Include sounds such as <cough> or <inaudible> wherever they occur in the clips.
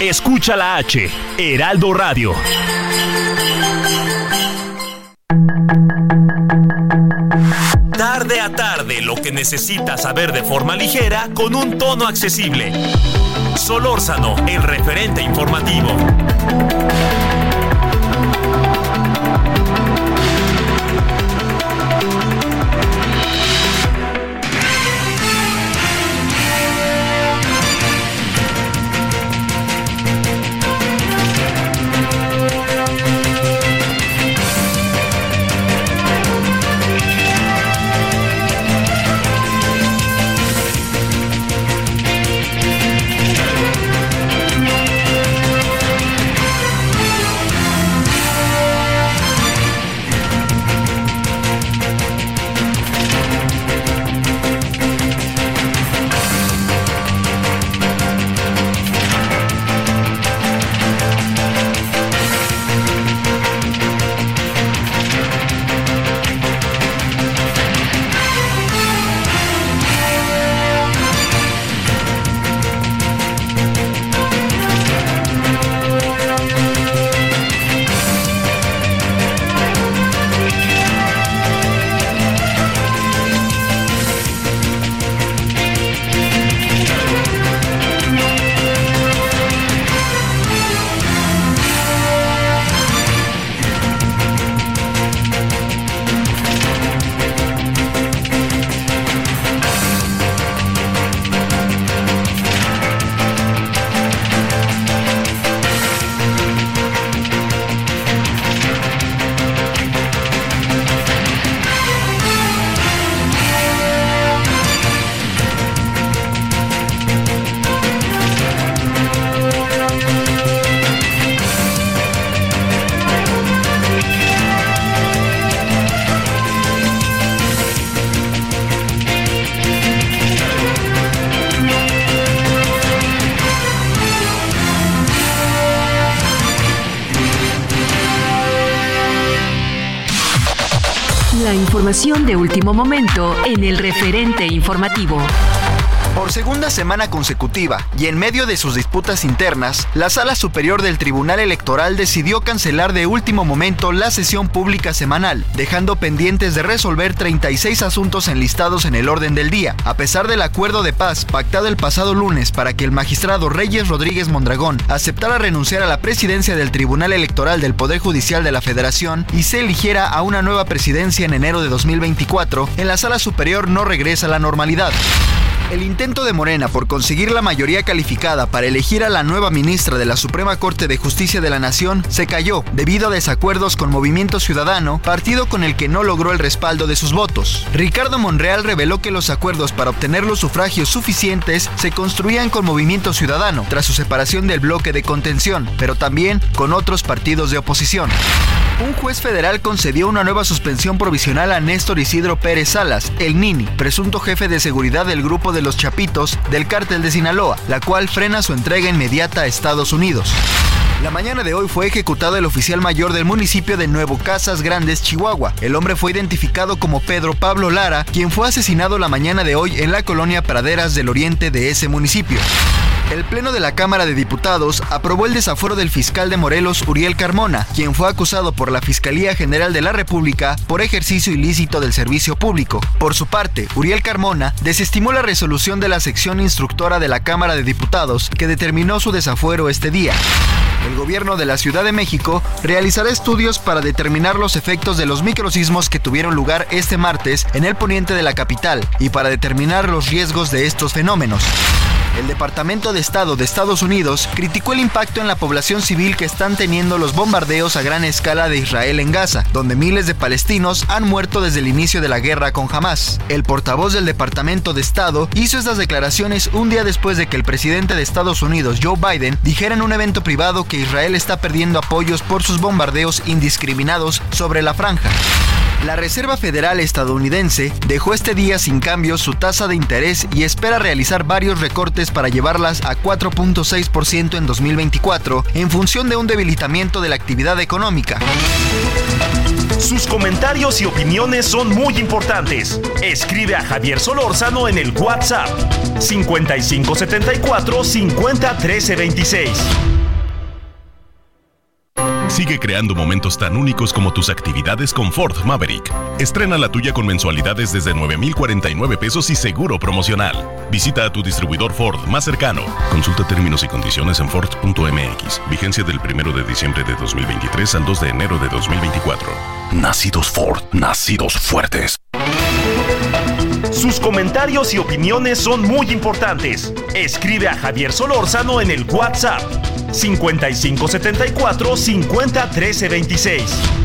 Escucha la H, Heraldo Radio. Tarde a tarde, lo que necesitas saber de forma ligera con un tono accesible. Solórzano, el referente informativo. De último momento en el referente informativo. Segunda semana consecutiva y en medio de sus disputas internas, la Sala Superior del Tribunal Electoral decidió cancelar de último momento la sesión pública semanal, dejando pendientes de resolver 36 asuntos enlistados en el orden del día, a pesar del acuerdo de paz pactado el pasado lunes para que el magistrado Reyes Rodríguez Mondragón aceptara renunciar a la presidencia del Tribunal Electoral del Poder Judicial de la Federación y se eligiera a una nueva presidencia en enero de 2024, en la Sala Superior no regresa a la normalidad. El intento de Morena por conseguir la mayoría calificada para elegir a la nueva ministra de la Suprema Corte de Justicia de la Nación se cayó debido a desacuerdos con Movimiento Ciudadano, partido con el que no logró el respaldo de sus votos. Ricardo Monreal reveló que los acuerdos para obtener los sufragios suficientes se construían con Movimiento Ciudadano tras su separación del bloque de contención, pero también con otros partidos de oposición. Un juez federal concedió una nueva suspensión provisional a Néstor Isidro Pérez Salas, el Nini, presunto jefe de seguridad del grupo de los Chapitos del cártel de Sinaloa, la cual frena su entrega inmediata a Estados Unidos. La mañana de hoy fue ejecutado el oficial mayor del municipio de Nuevo Casas Grandes, Chihuahua. El hombre fue identificado como Pedro Pablo Lara, quien fue asesinado la mañana de hoy en la colonia Praderas del Oriente de ese municipio. El Pleno de la Cámara de Diputados aprobó el desafuero del fiscal de Morelos, Uriel Carmona, quien fue acusado por la Fiscalía General de la República por ejercicio ilícito del servicio público. Por su parte, Uriel Carmona desestimó la resolución de la sección instructora de la Cámara de Diputados que determinó su desafuero este día. El gobierno de la Ciudad de México realizará estudios para determinar los efectos de los microsismos que tuvieron lugar este martes en el poniente de la capital y para determinar los riesgos de estos fenómenos. El Departamento de Estado de Estados Unidos criticó el impacto en la población civil que están teniendo los bombardeos a gran escala de Israel en Gaza, donde miles de palestinos han muerto desde el inicio de la guerra con Hamas. El portavoz del Departamento de Estado hizo estas declaraciones un día después de que el presidente de Estados Unidos, Joe Biden, dijera en un evento privado que Israel está perdiendo apoyos por sus bombardeos indiscriminados sobre la franja. La Reserva Federal estadounidense dejó este día sin cambio su tasa de interés y espera realizar varios recortes para llevarlas a 4.6% en 2024 en función de un debilitamiento de la actividad económica. Sus comentarios y opiniones son muy importantes. Escribe a Javier Solórzano en el WhatsApp 5574 501326. Sigue creando momentos tan únicos como tus actividades con Ford Maverick. Estrena la tuya con mensualidades desde 9,049 pesos y seguro promocional. Visita a tu distribuidor Ford más cercano. Consulta términos y condiciones en Ford.mx. Vigencia del 1 de diciembre de 2023 al 2 de enero de 2024. Nacidos Ford, nacidos fuertes. Sus comentarios y opiniones son muy importantes. Escribe a Javier Solórzano en el WhatsApp 5574 501326.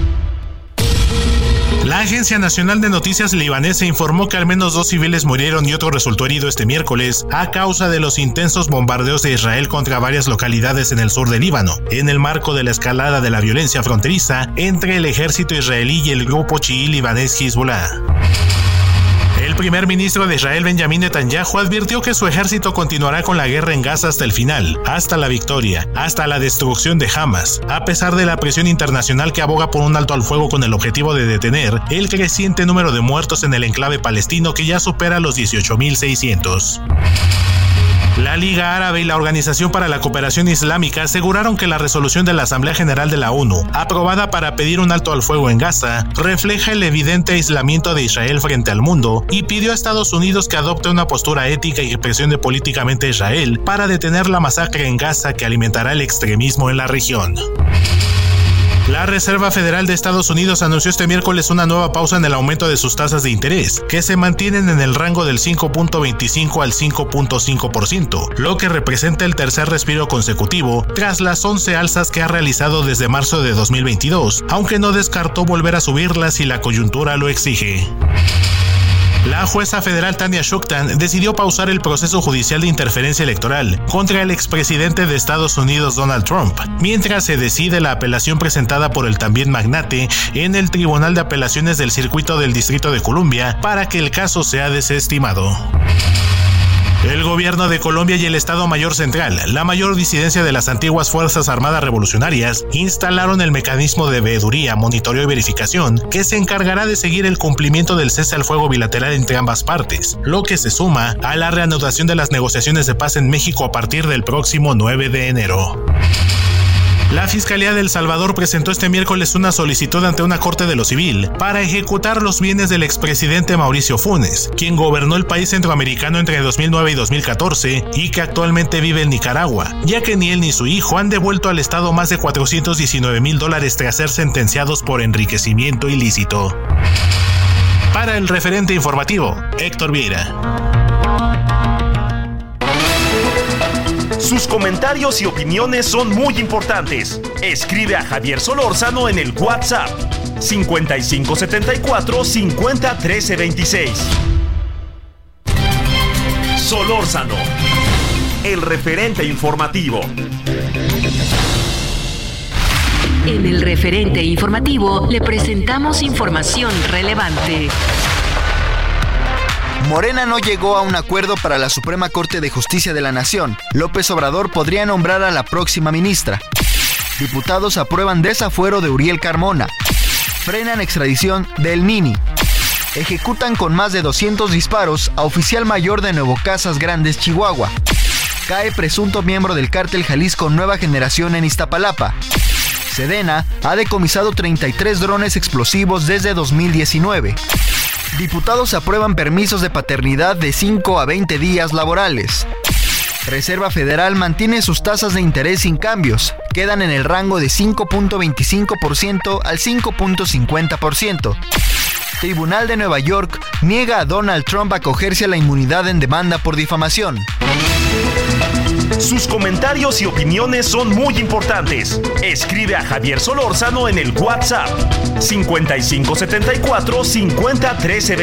La Agencia Nacional de Noticias libanesa informó que al menos dos civiles murieron y otro resultó herido este miércoles a causa de los intensos bombardeos de Israel contra varias localidades en el sur de Líbano, en el marco de la escalada de la violencia fronteriza entre el ejército israelí y el grupo chií libanés Hezbollah. El primer ministro de Israel, Benjamin Netanyahu, advirtió que su ejército continuará con la guerra en Gaza hasta el final, hasta la victoria, hasta la destrucción de Hamas, a pesar de la presión internacional que aboga por un alto al fuego con el objetivo de detener el creciente número de muertos en el enclave palestino que ya supera los 18.600. La Liga Árabe y la Organización para la Cooperación Islámica aseguraron que la resolución de la Asamblea General de la ONU, aprobada para pedir un alto al fuego en Gaza, refleja el evidente aislamiento de Israel frente al mundo y pidió a Estados Unidos que adopte una postura ética y que presione políticamente a Israel para detener la masacre en Gaza que alimentará el extremismo en la región. La Reserva Federal de Estados Unidos anunció este miércoles una nueva pausa en el aumento de sus tasas de interés, que se mantienen en el rango del 5.25 al 5.5%, lo que representa el tercer respiro consecutivo tras las 11 alzas que ha realizado desde marzo de 2022, aunque no descartó volver a subirlas si la coyuntura lo exige. La jueza federal Tania Shuktan decidió pausar el proceso judicial de interferencia electoral contra el expresidente de Estados Unidos Donald Trump, mientras se decide la apelación presentada por el también magnate en el Tribunal de Apelaciones del Circuito del Distrito de Columbia para que el caso sea desestimado. El gobierno de Colombia y el Estado Mayor Central, la mayor disidencia de las antiguas Fuerzas Armadas Revolucionarias, instalaron el mecanismo de veeduría, monitoreo y verificación que se encargará de seguir el cumplimiento del cese al fuego bilateral entre ambas partes, lo que se suma a la reanudación de las negociaciones de paz en México a partir del próximo 9 de enero. La Fiscalía de El Salvador presentó este miércoles una solicitud ante una corte de lo civil para ejecutar los bienes del expresidente Mauricio Funes, quien gobernó el país centroamericano entre 2009 y 2014 y que actualmente vive en Nicaragua, ya que ni él ni su hijo han devuelto al Estado más de 419 mil dólares tras ser sentenciados por enriquecimiento ilícito. Para el referente informativo, Héctor Vieira. Sus comentarios y opiniones son muy importantes. Escribe a Javier Solórzano en el WhatsApp 5574 501326. Solórzano, el referente informativo. En el referente informativo le presentamos información relevante. Morena no llegó a un acuerdo para la Suprema Corte de Justicia de la Nación. López Obrador podría nombrar a la próxima ministra. Diputados aprueban desafuero de Uriel Carmona. Frenan extradición del Nini. Ejecutan con más de 200 disparos a oficial mayor de Nuevo Casas Grandes, Chihuahua. Cae presunto miembro del cártel Jalisco Nueva Generación en Iztapalapa. Sedena ha decomisado 33 drones explosivos desde 2019. Diputados aprueban permisos de paternidad de 5 a 20 días laborales. Reserva Federal mantiene sus tasas de interés sin cambios. Quedan en el rango de 5.25% al 5.50%. Tribunal de Nueva York niega a Donald Trump acogerse a la inmunidad en demanda por difamación. Sus comentarios y opiniones son muy importantes. Escribe a Javier Solórzano en el WhatsApp 5574 50 13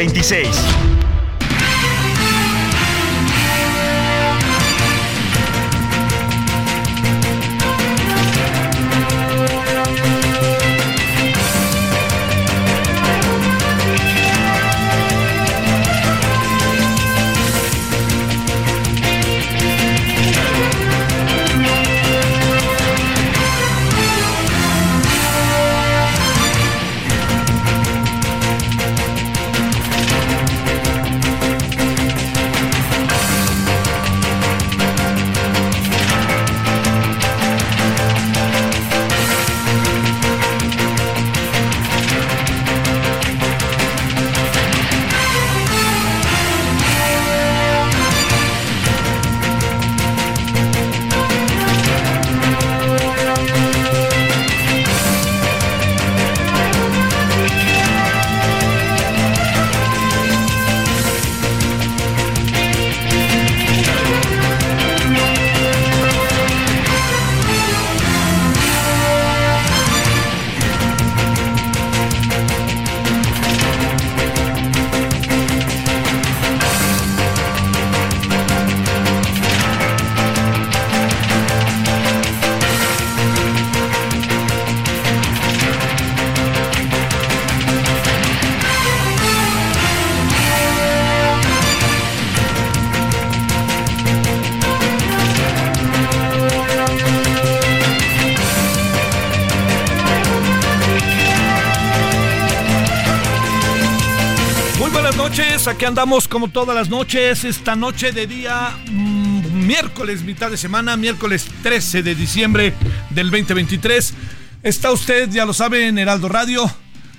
andamos como todas las noches, esta noche de día mm, miércoles, mitad de semana, miércoles 13 de diciembre del 2023. Está usted, ya lo sabe, en Heraldo Radio.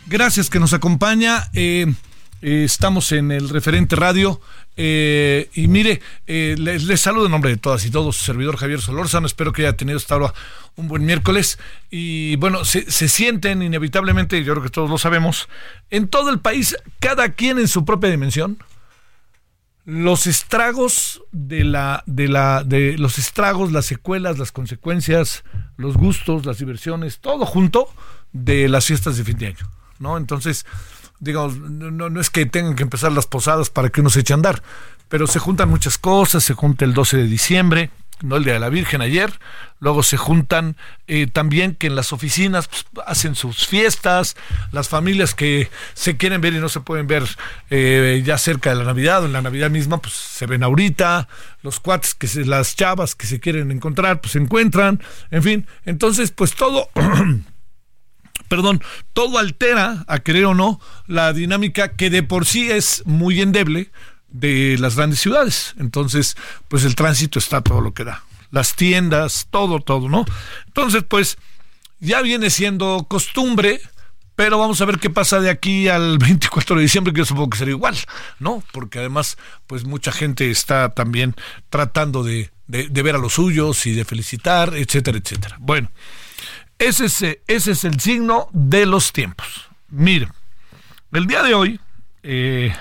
Gracias que nos acompaña. Eh, eh, estamos en el referente radio. Eh, y mire, les, saludo en nombre de todas y todos, su servidor Javier Solórzano. Espero que haya tenido hasta ahora un buen miércoles. Y bueno, se, sienten inevitablemente, yo creo que todos lo sabemos, en todo el país, cada quien en su propia dimensión, los estragos de la, de la, de los estragos, las secuelas, las consecuencias, los gustos, las diversiones, todo junto de las fiestas de fin de año. ¿No? Entonces, digamos, no, no es que tengan que empezar las posadas para que uno se eche a andar, pero se juntan muchas cosas, se junta el 12 de diciembre, no el Día de la Virgen ayer, luego se juntan eh, también que en las oficinas pues, hacen sus fiestas, las familias que se quieren ver y no se pueden ver eh, ya cerca de la Navidad o en la Navidad misma, pues se ven ahorita, los cuates, que se, las chavas que se quieren encontrar, pues se encuentran, en fin, entonces pues todo... <clears throat> perdón, todo altera, a creer o no, la dinámica que de por sí es muy endeble, de las grandes ciudades. Entonces, pues el tránsito está todo lo que da. Las tiendas, todo, todo, ¿no? Entonces, pues ya viene siendo costumbre, pero vamos a ver qué pasa de aquí al <laughs> 24 de diciembre, que yo supongo que será igual, ¿no? Porque además, pues mucha gente está también tratando de, ver a los suyos y de felicitar, etcétera, etcétera. Bueno, ese es, ese es el signo de los tiempos. Miren, el día de hoy, eh,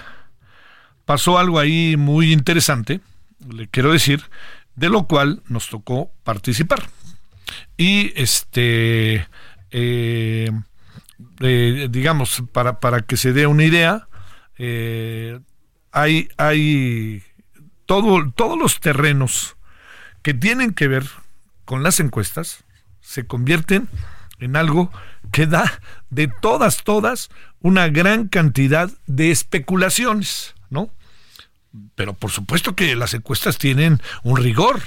pasó algo ahí muy interesante, le quiero decir, de lo cual nos tocó participar. Y este, eh, eh, digamos, para, para, que se dé una idea, eh, hay, hay todo, todos los terrenos que tienen que ver con las encuestas se convierten en algo que da de todas, todas una gran cantidad de especulaciones. ¿No? Pero por supuesto que las encuestas tienen un rigor.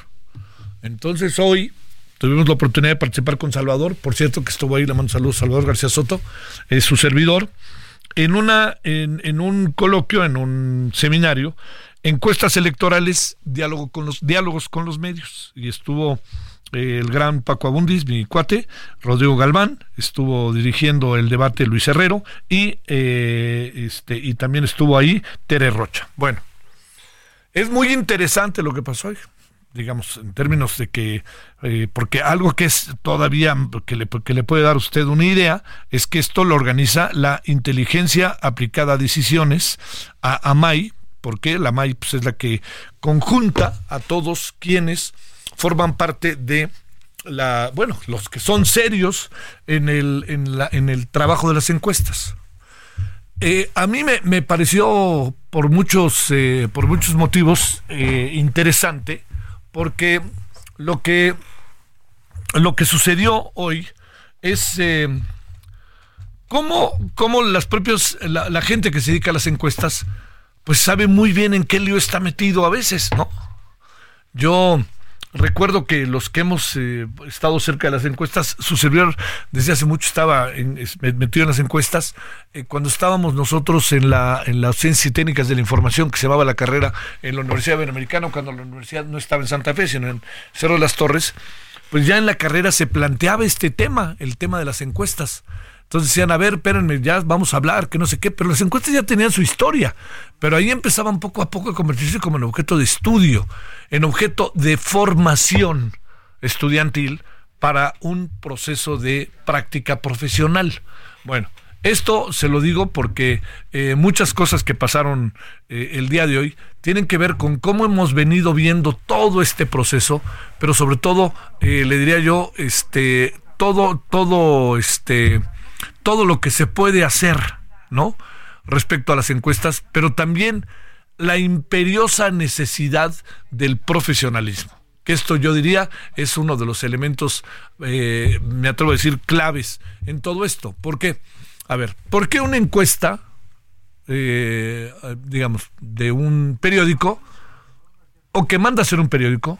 Entonces hoy tuvimos la oportunidad de participar con Salvador, por cierto que estuvo ahí, le mando saludos, Salvador García Soto, es su servidor, en, una, en, un coloquio, en un seminario, encuestas electorales, diálogo con los, diálogos con los medios. Y estuvo el gran Paco Abundis, mi cuate, Rodrigo Galván, estuvo dirigiendo el debate Luis Herrero y, eh, este, y también estuvo ahí Tere Rocha. Bueno, es muy interesante lo que pasó hoy digamos, en términos de que, eh, porque algo que es todavía, que le, que le puede dar usted una idea, es que esto lo organiza la inteligencia aplicada a decisiones, a AMAI, porque la MAI pues, es la que conjunta a todos quienes forman parte de la, bueno, los que son serios en el, en la, en el trabajo de las encuestas. Eh, a mí me, pareció por muchos, eh, por muchos motivos eh, interesante, porque lo que, lo que sucedió hoy es cómo, cómo las propias, la, la, gente que se dedica a las encuestas, pues sabe muy bien en qué lío está metido a veces, ¿no? Yo recuerdo que los que hemos eh, estado cerca de las encuestas, su servidor desde hace mucho estaba metido en las encuestas. Eh, cuando estábamos nosotros en la, en las ciencias y técnicas de la información, que se llamaba la carrera en la Universidad Iberoamericana, cuando la universidad no estaba en Santa Fe, sino en Cerro de las Torres, pues ya en la carrera se planteaba este tema, el tema de las encuestas. Entonces decían, a ver, espérenme, ya vamos a hablar, que no sé qué, pero las encuestas ya tenían su historia, pero ahí empezaban poco a poco a convertirse como en objeto de estudio, en objeto de formación estudiantil para un proceso de práctica profesional. Bueno, esto se lo digo porque eh, muchas cosas que pasaron eh, el día de hoy tienen que ver con cómo hemos venido viendo todo este proceso, pero sobre todo, eh, le diría yo, este, todo, todo, este, todo lo que se puede hacer, ¿no? Respecto a las encuestas, pero también la imperiosa necesidad del profesionalismo. Que esto yo diría es uno de los elementos, eh, me atrevo a decir, claves en todo esto. ¿Por qué? A ver, ¿por qué una encuesta, eh, digamos, de un periódico, o que manda a hacer un periódico,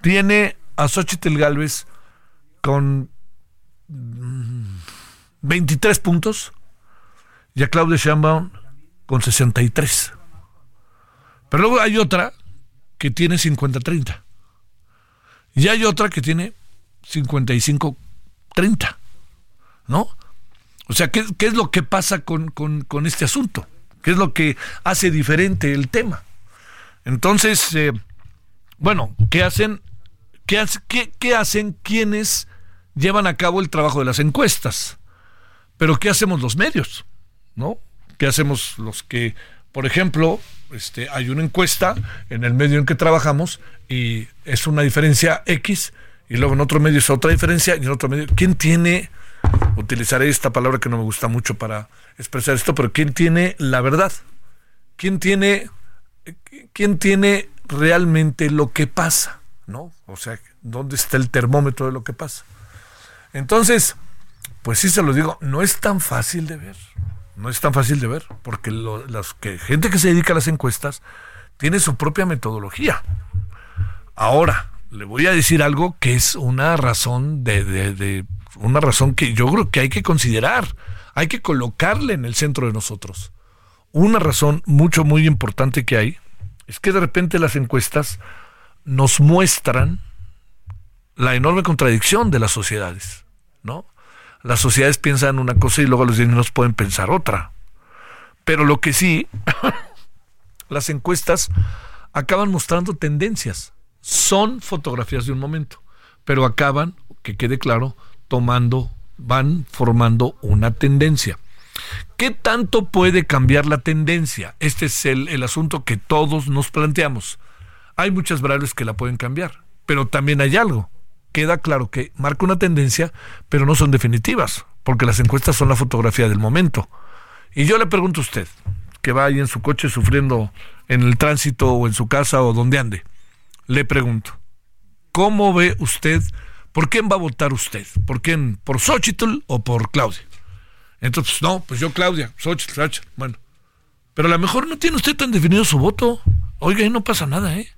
tiene a Xochitl Galvez con 23 puntos y a Claudia Sheinbaum con 63. Pero luego hay otra que tiene 50-30. Y hay otra que tiene 55-30. ¿No? O sea, ¿qué, es lo que pasa con, este asunto? ¿Qué es lo que hace diferente el tema? Entonces, eh, bueno, ¿qué hacen? ¿Qué, qué, qué hacen quienes llevan a cabo el trabajo de las encuestas? Pero ¿qué hacemos los medios? ¿No? ¿Qué hacemos los que, por ejemplo, este, hay una encuesta en el medio en que trabajamos y es una diferencia X y luego en otro medio es otra diferencia y en otro medio... ¿Quién tiene, utilizaré esta palabra que no me gusta mucho para expresar esto, pero quién tiene la verdad? ¿Quién tiene, quién tiene realmente lo que pasa? ¿No? O sea, ¿dónde está el termómetro de lo que pasa? Entonces, pues sí se lo digo, no es tan fácil de ver. No es tan fácil de ver, porque la las que, gente que se dedica a las encuestas tiene su propia metodología. Ahora, le voy a decir algo que es una razón de, de, una razón que yo creo que hay que considerar, hay que colocarle en el centro de nosotros. Una razón mucho, muy importante que hay es que de repente las encuestas nos muestran la enorme contradicción de las sociedades, ¿no? Las sociedades piensan una cosa y luego los niños pueden pensar otra. Pero lo que sí, <coughs> las encuestas acaban mostrando tendencias. Son fotografías de un momento, pero acaban, que quede claro, tomando, van formando una tendencia. ¿Qué tanto puede cambiar la tendencia? Este es el, el asunto que todos nos planteamos. Hay muchas variables que la pueden cambiar, pero también hay algo queda claro que marca una tendencia, pero no son definitivas, porque las encuestas son la fotografía del momento. Y yo le pregunto a usted, que va ahí en su coche sufriendo en el tránsito o en su casa o donde ande, le pregunto, ¿cómo ve usted, por quién va a votar usted? ¿Por quién? ¿Por Xochitl o por Claudia? Entonces, no, pues yo Claudia, Xochitl, Xochitl, bueno. Pero a lo mejor no tiene usted tan definido su voto. Oiga, ahí no pasa nada, ¿eh?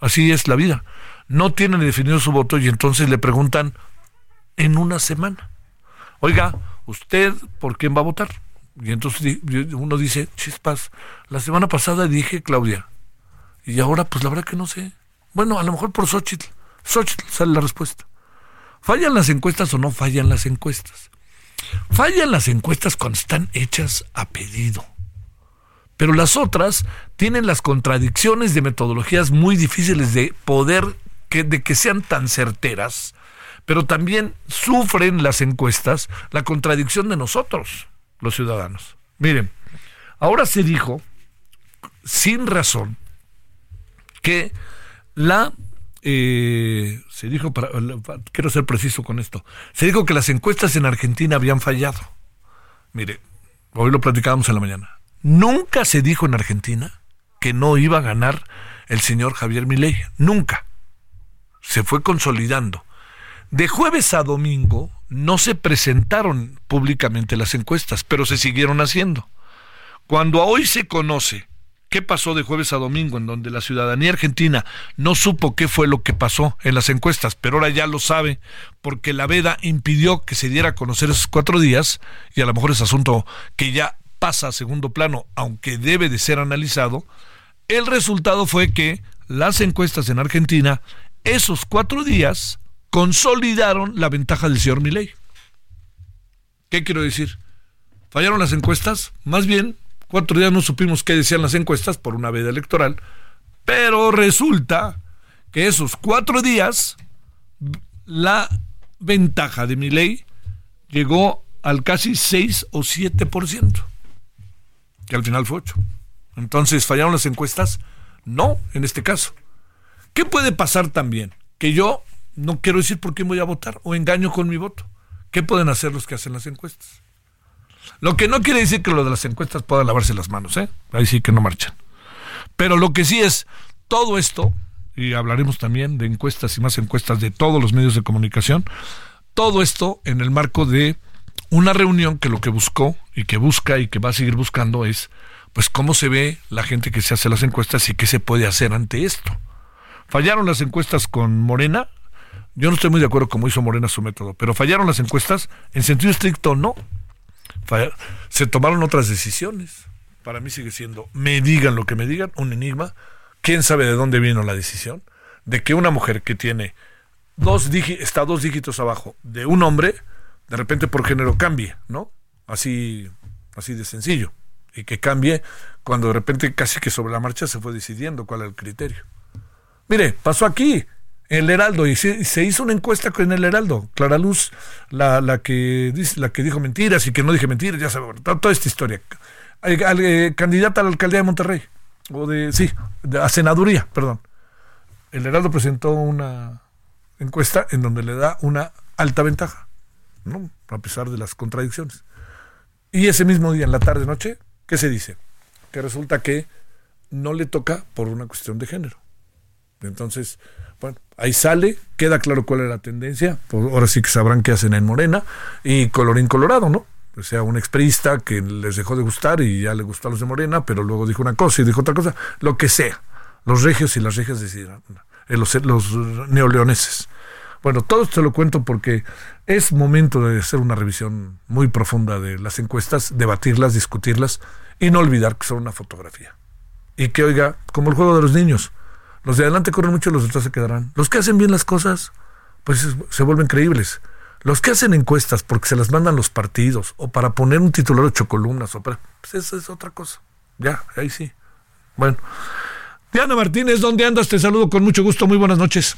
Así es la vida no tienen definido su voto y entonces le preguntan en una semana, oiga, ¿usted por quién va a votar? Y entonces uno dice, chispas, la semana pasada dije Claudia, y ahora pues la verdad que no sé. Bueno, a lo mejor por Xochitl. Xochitl sale la respuesta. ¿Fallan las encuestas o no fallan las encuestas? Fallan las encuestas cuando están hechas a pedido. Pero las otras tienen las contradicciones de metodologías muy difíciles de poder que, de que sean tan certeras, pero también sufren las encuestas la contradicción de nosotros, los ciudadanos. Miren, ahora se dijo, sin razón que la eh, se dijo, para, quiero ser preciso con esto, se dijo que las encuestas en Argentina habían fallado. Mire, hoy lo platicábamos en la mañana. Nunca se dijo en Argentina que no iba a ganar el señor Javier Milei. Nunca. Se fue consolidando. De jueves a domingo no se presentaron públicamente las encuestas, pero se siguieron haciendo. Cuando hoy se conoce qué pasó de jueves a domingo, en donde la ciudadanía argentina no supo qué fue lo que pasó en las encuestas, pero ahora ya lo sabe, porque la veda impidió que se diera a conocer esos cuatro días, y a lo mejor es asunto que ya pasa a segundo plano, aunque debe de ser analizado, el resultado fue que las encuestas en Argentina, esos cuatro días, consolidaron la ventaja del señor Milei. ¿Qué quiero decir? ¿Fallaron las encuestas? Más bien, cuatro días no supimos qué decían las encuestas por una veda electoral, pero resulta que esos cuatro días la ventaja de Milei llegó al casi 6 o 7%, que al final fue 8. Entonces, ¿fallaron las encuestas? No, en este caso. ¿Qué puede pasar también? Que yo no quiero decir por quién voy a votar o engaño con mi voto. ¿Qué pueden hacer los que hacen las encuestas? Lo que no quiere decir que lo de las encuestas puedan lavarse las manos, ¿eh? Ahí sí que no marchan. Pero lo que sí es, todo esto, y hablaremos también de encuestas y más encuestas de todos los medios de comunicación, todo esto en el marco de una reunión que lo que buscó y que busca y que va a seguir buscando es, pues, cómo se ve la gente que se hace las encuestas y qué se puede hacer ante esto. Fallaron las encuestas con Morena, yo no estoy muy de acuerdo cómo hizo Morena su método, pero fallaron las encuestas, en sentido estricto no. Se tomaron otras decisiones. Para mí sigue siendo, me digan lo que me digan, un enigma. ¿Quién sabe de dónde vino la decisión? De que una mujer que tiene dos está dos dígitos abajo de un hombre, de repente por género cambie, ¿no? Así, así de sencillo. Y que cambie cuando de repente casi que sobre la marcha se fue decidiendo cuál era el criterio. Mire, pasó aquí el Heraldo, y se, hizo una encuesta con el Heraldo. Clara Luz, la, la, que, la que dijo mentiras y que no dije mentiras, ya sabe, toda, esta historia. Eh, candidata a la alcaldía de Monterrey, o de, sí, a senaduría, perdón. El Heraldo presentó una encuesta en donde le da una alta ventaja, ¿no? a pesar de las contradicciones. Y ese mismo día, en la tarde-noche, ¿qué se dice? Que resulta que no le toca por una cuestión de género. Entonces, bueno, ahí sale, queda claro cuál es la tendencia, pues ahora sí que sabrán qué hacen en Morena, y colorín colorado, ¿no? O sea, un exprista que les dejó de gustar y ya le gustó a los de Morena, pero luego dijo una cosa y dijo otra cosa, lo que sea. Los regios y las regias decidieron, eh, los, los neoleoneses. Bueno, todo esto lo cuento porque es momento de hacer una revisión muy profunda de las encuestas, debatirlas, discutirlas y no olvidar que son una fotografía. Y que, oiga, como el juego de los niños, los de adelante corren mucho, los de se quedarán. Los que hacen bien las cosas, pues se vuelven creíbles. Los que hacen encuestas porque se las mandan los partidos o para poner un titular ocho columnas o para, pues eso es otra cosa. Ya, ahí sí. Bueno. Diana Martínez, ¿dónde andas? Te saludo con mucho gusto. Muy buenas noches.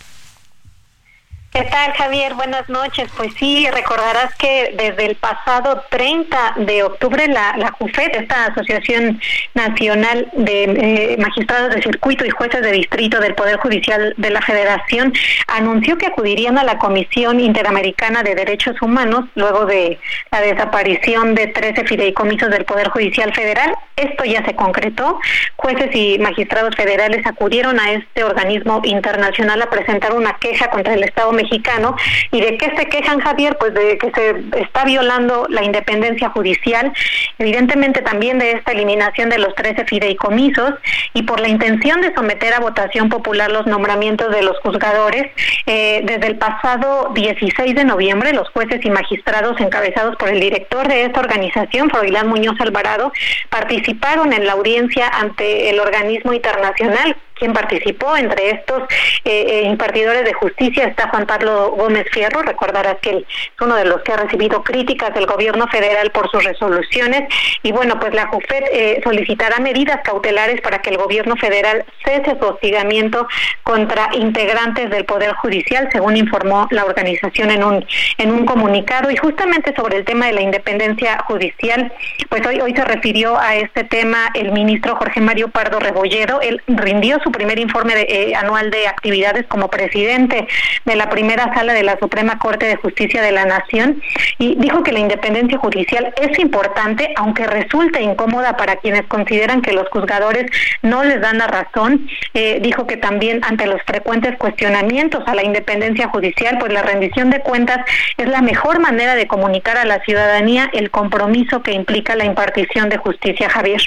¿Qué tal, Javier? Buenas noches. Pues sí, recordarás que desde el pasado 30 de octubre la, la JUFED, esta Asociación Nacional de eh, Magistrados de Circuito y Jueces de Distrito del Poder Judicial de la Federación, anunció que acudirían a la Comisión Interamericana de Derechos Humanos luego de la desaparición de 13 fideicomisos del Poder Judicial Federal. Esto ya se concretó. Jueces y magistrados federales acudieron a este organismo internacional a presentar una queja contra el Estado mexicano. ¿Y de qué se quejan, Javier? Pues de que se está violando la independencia judicial, evidentemente también de esta eliminación de los 13 fideicomisos y por la intención de someter a votación popular los nombramientos de los juzgadores. Eh, desde el pasado 16 de noviembre, los jueces y magistrados encabezados por el director de esta organización, Froilán Muñoz Alvarado, participaron en la audiencia ante el organismo internacional quien participó. Entre estos eh, impartidores de justicia está Juan Pablo Gómez Fierro. Recordarás que él es uno de los que ha recibido críticas del gobierno federal por sus resoluciones. Y bueno, pues la JUFED solicitará medidas cautelares para que el gobierno federal cese su hostigamiento contra integrantes del Poder Judicial, según informó la organización en un, en un comunicado. Y justamente sobre el tema de la independencia judicial, pues hoy, hoy se refirió a este tema el ministro Jorge Mario Pardo Rebolledo. Él rindió su primer informe eh, anual de actividades como presidente de la primera sala de la Suprema Corte de Justicia de la Nación y dijo que la independencia judicial es importante, aunque resulta incómoda para quienes consideran que los juzgadores no les dan la razón. Eh, dijo que también ante los frecuentes cuestionamientos a la independencia judicial, pues la rendición de cuentas es la mejor manera de comunicar a la ciudadanía el compromiso que implica la impartición de justicia, Javier.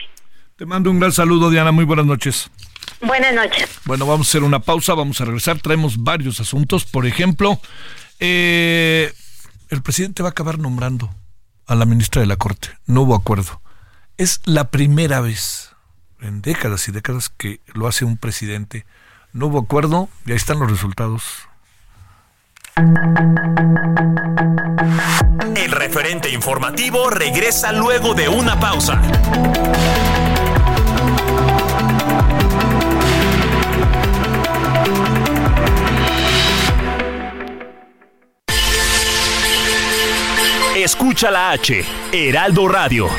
Te mando un gran saludo, Diana. Muy buenas noches. Buenas noches. Bueno, vamos a hacer una pausa, vamos a regresar. Traemos varios asuntos. Por ejemplo, eh, el presidente va a acabar nombrando a la ministra de la Corte. No hubo acuerdo. Es la primera vez en décadas y décadas que lo hace un presidente. No hubo acuerdo y ahí están los resultados. El referente informativo regresa luego de una pausa. Escucha la H, Heraldo Radio.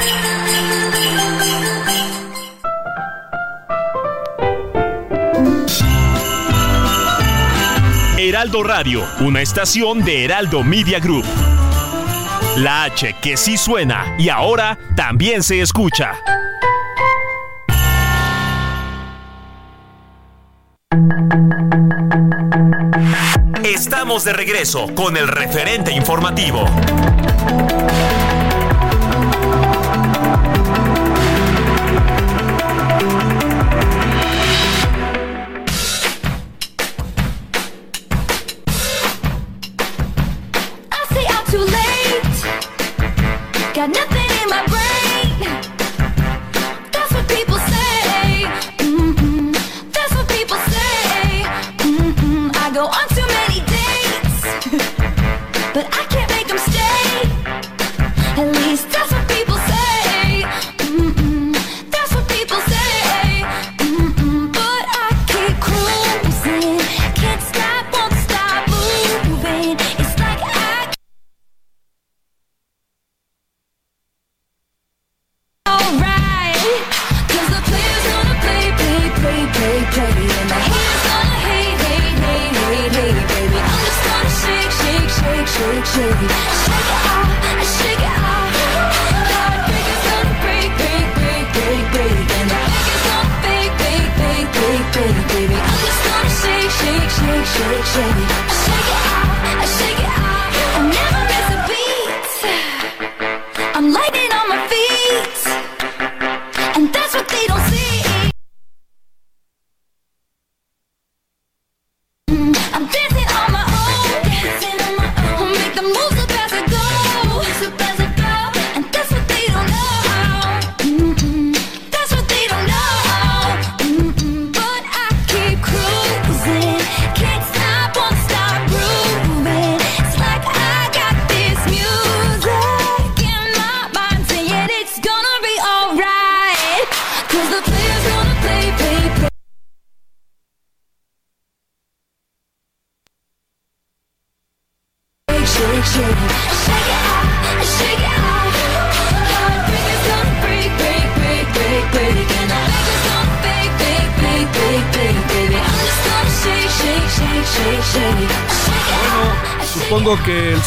Heraldo Radio, una estación de Heraldo Media Group. La H que sí suena y ahora también se escucha. Estamos de regreso con el referente informativo.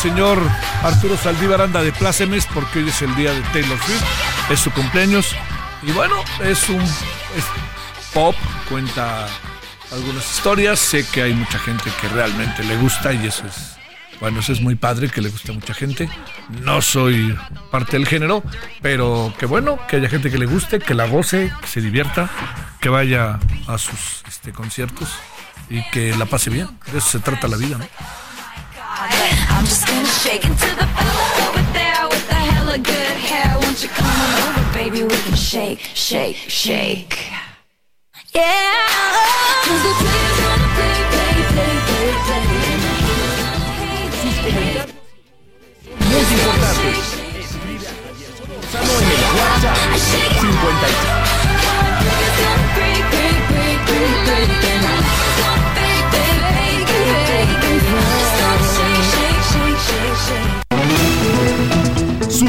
Señor Arturo Saldívar anda de plácemes porque hoy es el día de Taylor Swift, es su cumpleaños. Y bueno, es un pop, cuenta algunas historias, sé que hay mucha gente que realmente le gusta y eso es, bueno, eso es muy padre que le guste a mucha gente, no soy parte del género, pero que bueno, que haya gente que le guste, que la goce, que se divierta, que vaya a sus este, conciertos y que la pase bien, de eso se trata la vida, ¿no? I'm just gonna shake it to the fella over there with the hella good hair. Won't you come on over, baby? We can shake, shake, shake. Yeah.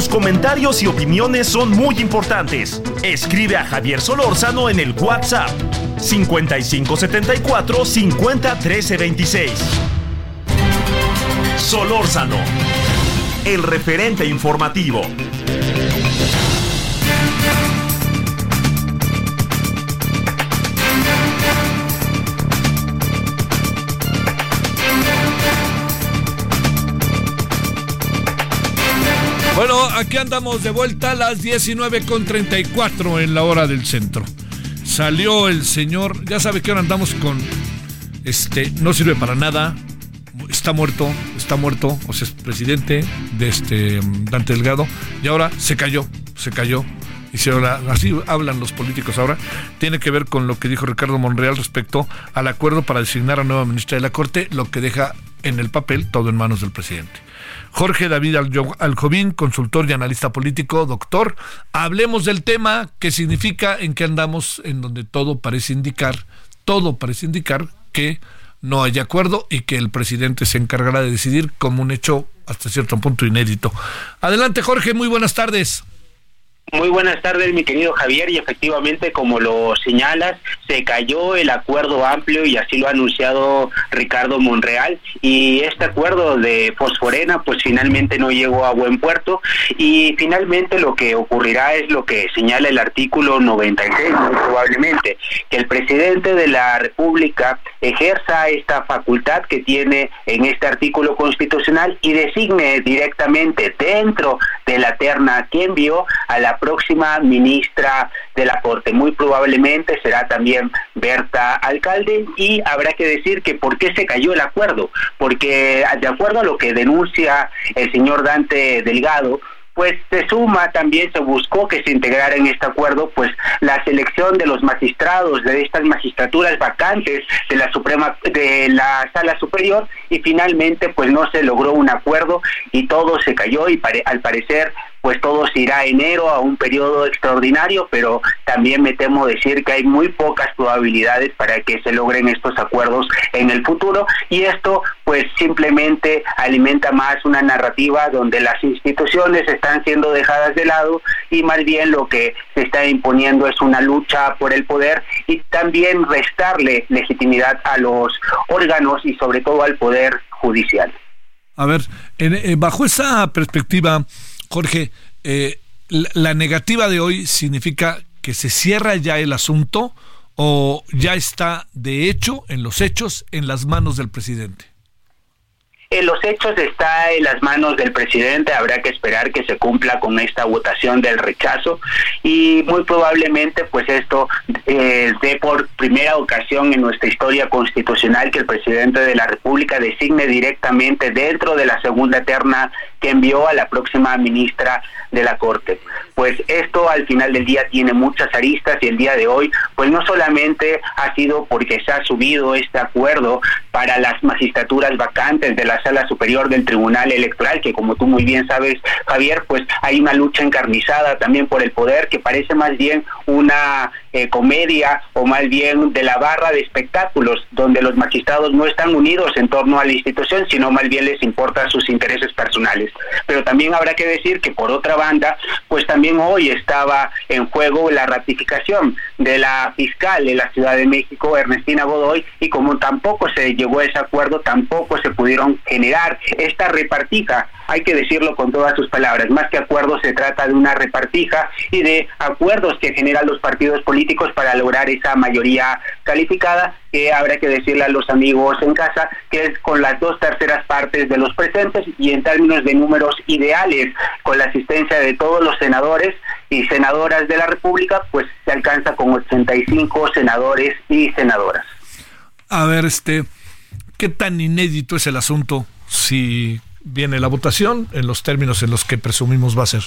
Comentarios y opiniones son muy importantes. Escribe a Javier Solórzano en el WhatsApp 5574 50 13 26. Solórzano, el referente informativo. Aquí andamos de vuelta a las 19.34 en la hora del centro. Salió el señor, ya sabe que ahora andamos con, este, no sirve para nada, está muerto, está muerto, o sea, es presidente de este Dante Delgado, y ahora se cayó, se cayó. Y si ahora, así hablan los políticos ahora, tiene que ver con lo que dijo Ricardo Monreal respecto al acuerdo para designar a nueva ministra de la Corte, lo que deja en el papel todo en manos del presidente. Jorge David Aljovín, consultor y analista político, doctor. Hablemos del tema, qué significa, en qué andamos, en donde todo parece indicar, todo parece indicar que no hay acuerdo y que el presidente se encargará de decidir como un hecho hasta cierto punto inédito. Adelante, Jorge, muy buenas tardes. Muy buenas tardes, mi querido Javier, y efectivamente, como lo señalas, se cayó el acuerdo amplio y así lo ha anunciado Ricardo Monreal, y este acuerdo de Fosforena, pues finalmente no llegó a buen puerto, y finalmente lo que ocurrirá es lo que señala el artículo 96, muy probablemente, que el presidente de la República ejerza esta facultad que tiene en este artículo constitucional y designe directamente dentro de la terna que envió a la próxima ministra de la Corte. Muy probablemente será también Berta Alcalde y habrá que decir que por qué se cayó el acuerdo, porque de acuerdo a lo que denuncia el señor Dante Delgado, pues se suma también, se buscó que se integrara en este acuerdo, pues la selección de los magistrados de estas magistraturas vacantes de la Suprema, de la Sala Superior, y finalmente pues no se logró un acuerdo y todo se cayó y al parecer pues todo se irá enero a un periodo extraordinario, pero también me temo decir que hay muy pocas probabilidades para que se logren estos acuerdos en el futuro y esto pues simplemente alimenta más una narrativa donde las instituciones están siendo dejadas de lado y más bien lo que se está imponiendo es una lucha por el poder y también restarle legitimidad a los órganos y sobre todo al poder judicial. A ver, eh, bajo esa perspectiva, Jorge, eh, la negativa de hoy significa que se cierra ya el asunto o ya está de hecho en los hechos en las manos del presidente. En los hechos está en las manos del presidente, habrá que esperar que se cumpla con esta votación del rechazo y muy probablemente pues esto eh, dé por primera ocasión en nuestra historia constitucional que el presidente de la República designe directamente dentro de la segunda terna que envió a la próxima ministra de la Corte. Pues esto al final del día tiene muchas aristas y el día de hoy pues no solamente ha sido porque se ha subido este acuerdo para las magistraturas vacantes de la Sala Superior del Tribunal Electoral, que como tú muy bien sabes, Javier, pues hay una lucha encarnizada también por el poder que parece más bien una eh, comedia o más bien de la barra de espectáculos, donde los magistrados no están unidos en torno a la institución, sino más bien les importa sus intereses personales. Pero también habrá que decir que por otra banda, pues también hoy estaba en juego la ratificación de la fiscal de la Ciudad de México, Ernestina Godoy, y como tampoco se llegó a ese acuerdo, tampoco se pudieron generar esta repartija hay que decirlo con todas sus palabras, más que acuerdos se trata de una repartija y de acuerdos que generan los partidos políticos para lograr esa mayoría calificada que habrá que decirle a los amigos en casa que es con las dos terceras partes de los presentes y en términos de números ideales con la asistencia de todos los senadores y senadoras de la República, pues se alcanza con 85 senadores y senadoras. A ver, este, ¿qué tan inédito es el asunto si viene la votación en los términos en los que presumimos va a ser?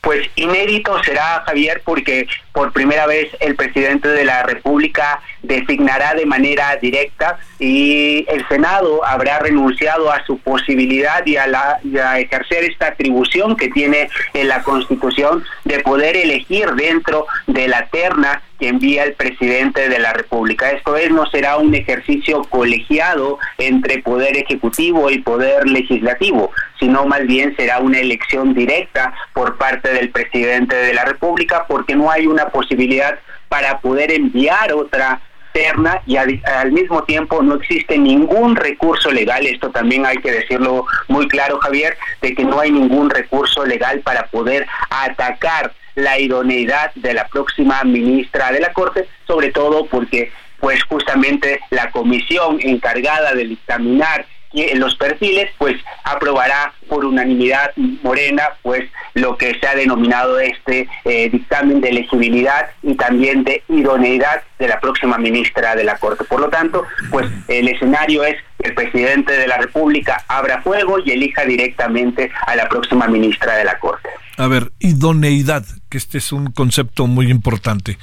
Pues inédito será, Javier, porque por primera vez el presidente de la República designará de manera directa y el Senado habrá renunciado a su posibilidad y a, la, a ejercer esta atribución que tiene en la Constitución de poder elegir dentro de la terna que envía el presidente de la República. Esto es, no será un ejercicio colegiado entre poder ejecutivo y poder legislativo, sino más bien será una elección directa por parte del presidente de la República porque no hay una posibilidad para poder enviar otra terna y al, al, mismo tiempo no existe ningún recurso legal, esto también hay que decirlo muy claro Javier, de que no hay ningún recurso legal para poder atacar la idoneidad de la próxima ministra de la Corte, sobre todo porque pues justamente la comisión encargada de dictaminar los perfiles, pues aprobará por unanimidad morena, pues lo que se ha denominado este eh, dictamen de elegibilidad y también de idoneidad de la próxima ministra de la Corte. Por lo tanto, pues el escenario es el presidente de la República abra fuego y elija directamente a la próxima ministra de la Corte. A ver, idoneidad, que este es un concepto muy importante.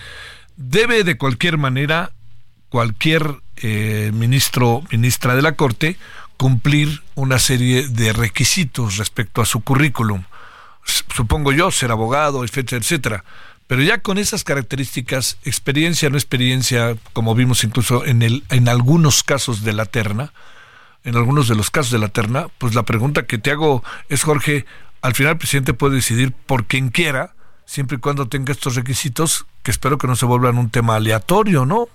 Debe de cualquier manera cualquier eh, ministro, ministra de la Corte, cumplir una serie de requisitos respecto a su currículum. Supongo yo, ser abogado, etcétera, etcétera. Pero ya con esas características, experiencia, no experiencia, como vimos incluso en, el, en algunos casos de la terna, en algunos de los casos de la terna, pues la pregunta que te hago es, Jorge, al final el presidente puede decidir por quien quiera, siempre y cuando tenga estos requisitos, que espero que no se vuelvan un tema aleatorio, ¿no?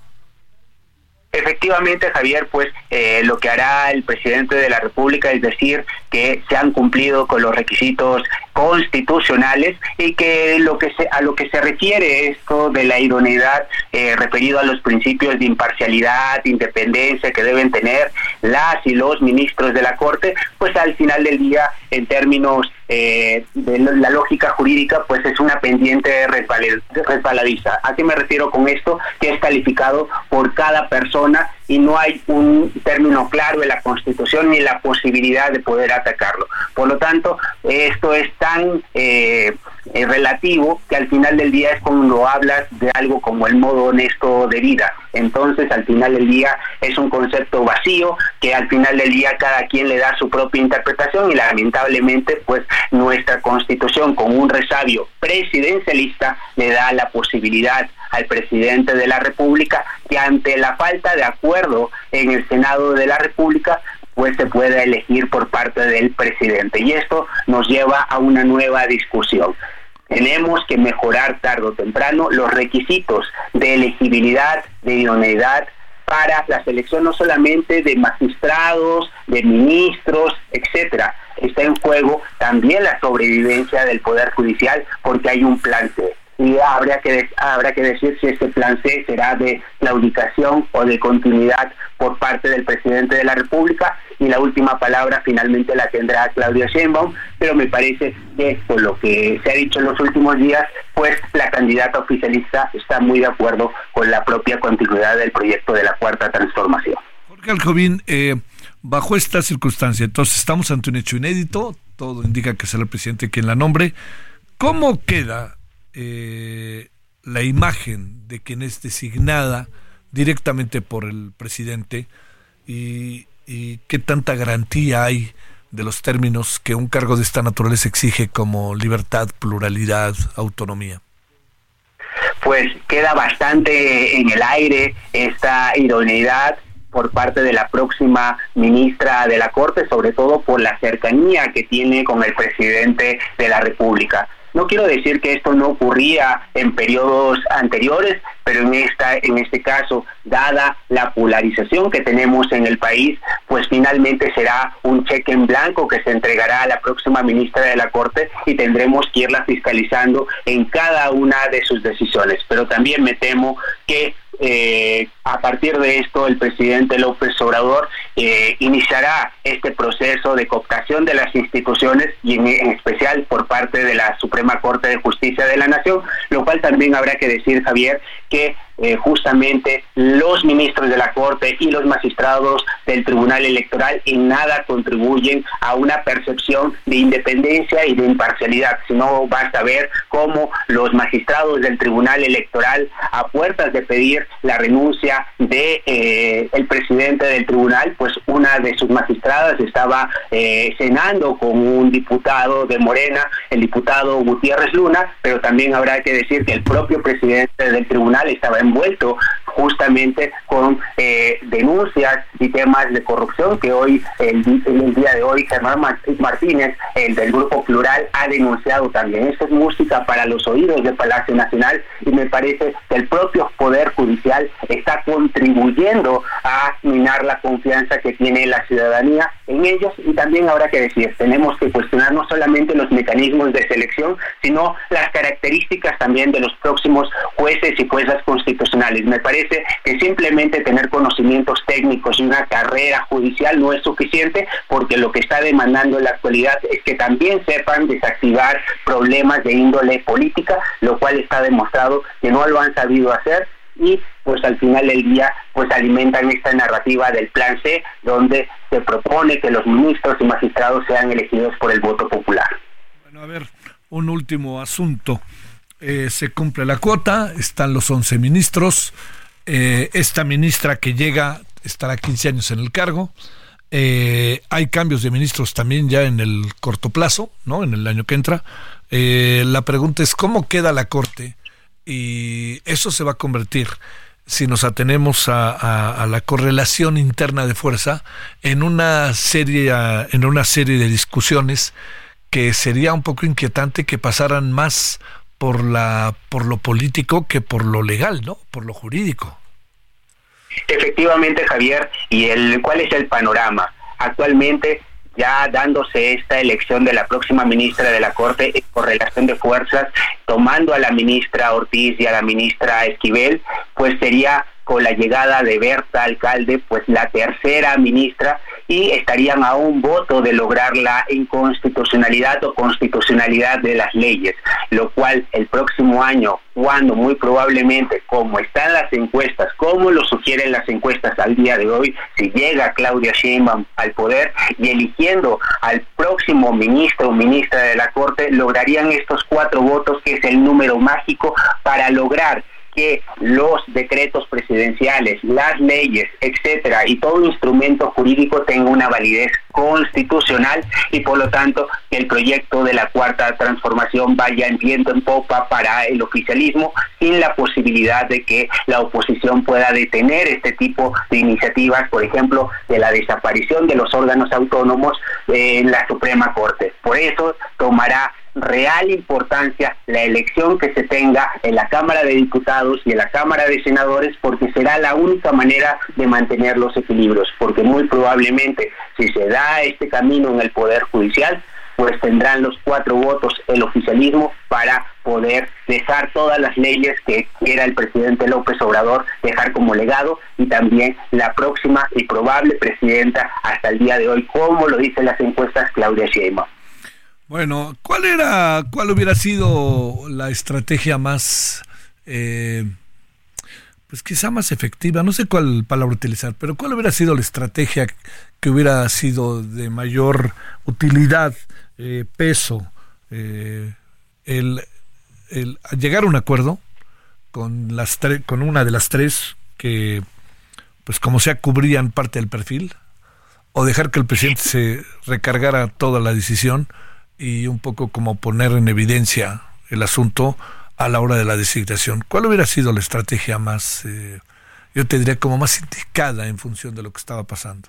Efectivamente, Javier, pues eh, lo que hará el presidente de la República es decir que se han cumplido con los requisitos constitucionales y que lo que se, a lo que se refiere esto de la idoneidad eh, referido a los principios de imparcialidad, independencia que deben tener las y los ministros de la Corte, pues al final del día, en términos eh, de la lógica jurídica, pues es una pendiente resbaladiza. ¿A qué me refiero con esto? Que es calificado por cada persona y no hay un término claro en la Constitución ni la posibilidad de poder atacarlo. Por lo tanto, esto es tan eh, eh, relativo que al final del día es cuando hablas de algo como el modo honesto de vida. Entonces, al final del día es un concepto vacío que al final del día cada quien le da su propia interpretación y lamentablemente, pues nuestra Constitución con un resabio presidencialista le da la posibilidad al presidente de la República que ante la falta de acuerdo en el Senado de la República pues se pueda elegir por parte del presidente. Y esto nos lleva a una nueva discusión. Tenemos que mejorar tarde o temprano los requisitos de elegibilidad, de idoneidad para la selección no solamente de magistrados, de ministros, etcétera. Está en juego también la sobrevivencia del Poder Judicial porque hay un plan y habría que habrá que decir si este plan C será de claudicación o de continuidad por parte del presidente de la República y la última palabra finalmente la tendrá Claudia Sheinbaum, pero me parece que por lo que se ha dicho en los últimos días, pues la candidata oficialista está muy de acuerdo con la propia continuidad del proyecto de la Cuarta Transformación. Jorge Aljovín, eh, bajo esta circunstancia, entonces estamos ante un hecho inédito, todo indica que será el presidente quien la nombre. ¿Cómo queda eh, la imagen de quien es designada directamente por el presidente y, qué tanta garantía hay de los términos que un cargo de esta naturaleza exige como libertad, pluralidad, autonomía? Pues queda bastante en el aire esta idoneidad por parte de la próxima ministra de la Corte, sobre todo por la cercanía que tiene con el presidente de la República. No quiero decir que esto no ocurría en periodos anteriores, pero en esta en este caso, dada la polarización que tenemos en el país, pues finalmente será un cheque en blanco que se entregará a la próxima ministra de la Corte y tendremos que irla fiscalizando en cada una de sus decisiones. Pero también me temo que eh, a partir de esto el presidente López Obrador eh, iniciará este proceso de cooptación de las instituciones y en, especial por parte de la Suprema Corte de Justicia de la Nación, lo cual también habrá que decir, Javier, que eh, justamente los ministros de la Corte y los magistrados del Tribunal Electoral en nada contribuyen a una percepción de independencia y de imparcialidad, sino basta ver cómo los magistrados del Tribunal Electoral a puertas de pedir la renuncia de eh, el presidente del tribunal, pues una de sus magistradas estaba eh, cenando con un diputado de Morena, el diputado Gutiérrez Luna, pero también habrá que decir que el propio presidente del tribunal estaba envuelto justamente con eh, denuncias y temas de corrupción que hoy, el, el día de hoy, Germán Martínez, el del Grupo Plural, ha denunciado también. Esto es música para los oídos del Palacio Nacional y me parece que el propio Poder Judicial está contribuyendo a minar la confianza que tiene la ciudadanía en ellos y también habrá que decir, tenemos que cuestionar no solamente los mecanismos de selección, sino las características también de los próximos jueces y juezas constitucionales. Me parece que simplemente tener conocimientos técnicos y una carrera judicial no es suficiente porque lo que está demandando en la actualidad es que también sepan desactivar problemas de índole política, lo cual está demostrado que no lo han sabido hacer y pues al final del día pues alimentan esta narrativa del plan C donde se propone que los ministros y magistrados sean elegidos por el voto popular. Bueno, a ver, un último asunto. Eh, se cumple la cuota, están los 11 ministros, eh, esta ministra que llega estará 15 años en el cargo, eh, hay cambios de ministros también ya en el corto plazo, ¿no? En el año que entra. la pregunta es, ¿cómo queda la Corte? Y eso se va a convertir si nos atenemos a, la correlación interna de fuerza en una serie en una serie de discusiones que sería un poco inquietante que pasaran más por la por lo político que por lo legal, ¿no? Por lo jurídico. Efectivamente, Javier, y el cuál es el panorama? Actualmente ya dándose esta elección de la próxima ministra de la Corte en correlación de fuerzas, tomando a la ministra Ortiz y a la ministra Esquivel, pues sería con la llegada de Berta Alcalde, pues la tercera ministra, y estarían a un voto de lograr la inconstitucionalidad o constitucionalidad de las leyes, lo cual el próximo año, cuando muy probablemente, como están las encuestas, como lo sugieren las encuestas al día de hoy, si llega Claudia Sheinbaum al poder y eligiendo al próximo ministro o ministra de la Corte, lograrían estos cuatro votos, que es el número mágico para lograr que los decretos presidenciales, las leyes, etcétera, y todo instrumento jurídico tenga una validez constitucional y por lo tanto que el proyecto de la cuarta transformación vaya en viento en popa para el oficialismo sin la posibilidad de que la oposición pueda detener este tipo de iniciativas, por ejemplo, de la desaparición de los órganos autónomos en la Suprema Corte. Por eso tomará real importancia la elección que se tenga en la Cámara de Diputados y en la Cámara de Senadores porque será la única manera de mantener los equilibrios, porque muy probablemente si se da este camino en el Poder Judicial, pues tendrán los cuatro votos el oficialismo para poder dejar todas las leyes que quiera el presidente López Obrador dejar como legado y también la próxima y probable presidenta hasta el día de hoy, como lo dicen las encuestas, Claudia Sheinbaum. Bueno, ¿cuál era, cuál hubiera sido la estrategia más, eh, pues quizá más efectiva? No sé cuál palabra utilizar, pero ¿cuál hubiera sido la estrategia que hubiera sido de mayor utilidad, eh, peso, eh, el, el, llegar a un acuerdo con las con una de las tres que, pues como sea, cubrían parte del perfil, o dejar que el presidente se recargara toda la decisión y un poco como poner en evidencia el asunto a la hora de la designación. ¿Cuál hubiera sido la estrategia más, eh, yo te diría, como más indicada en función de lo que estaba pasando?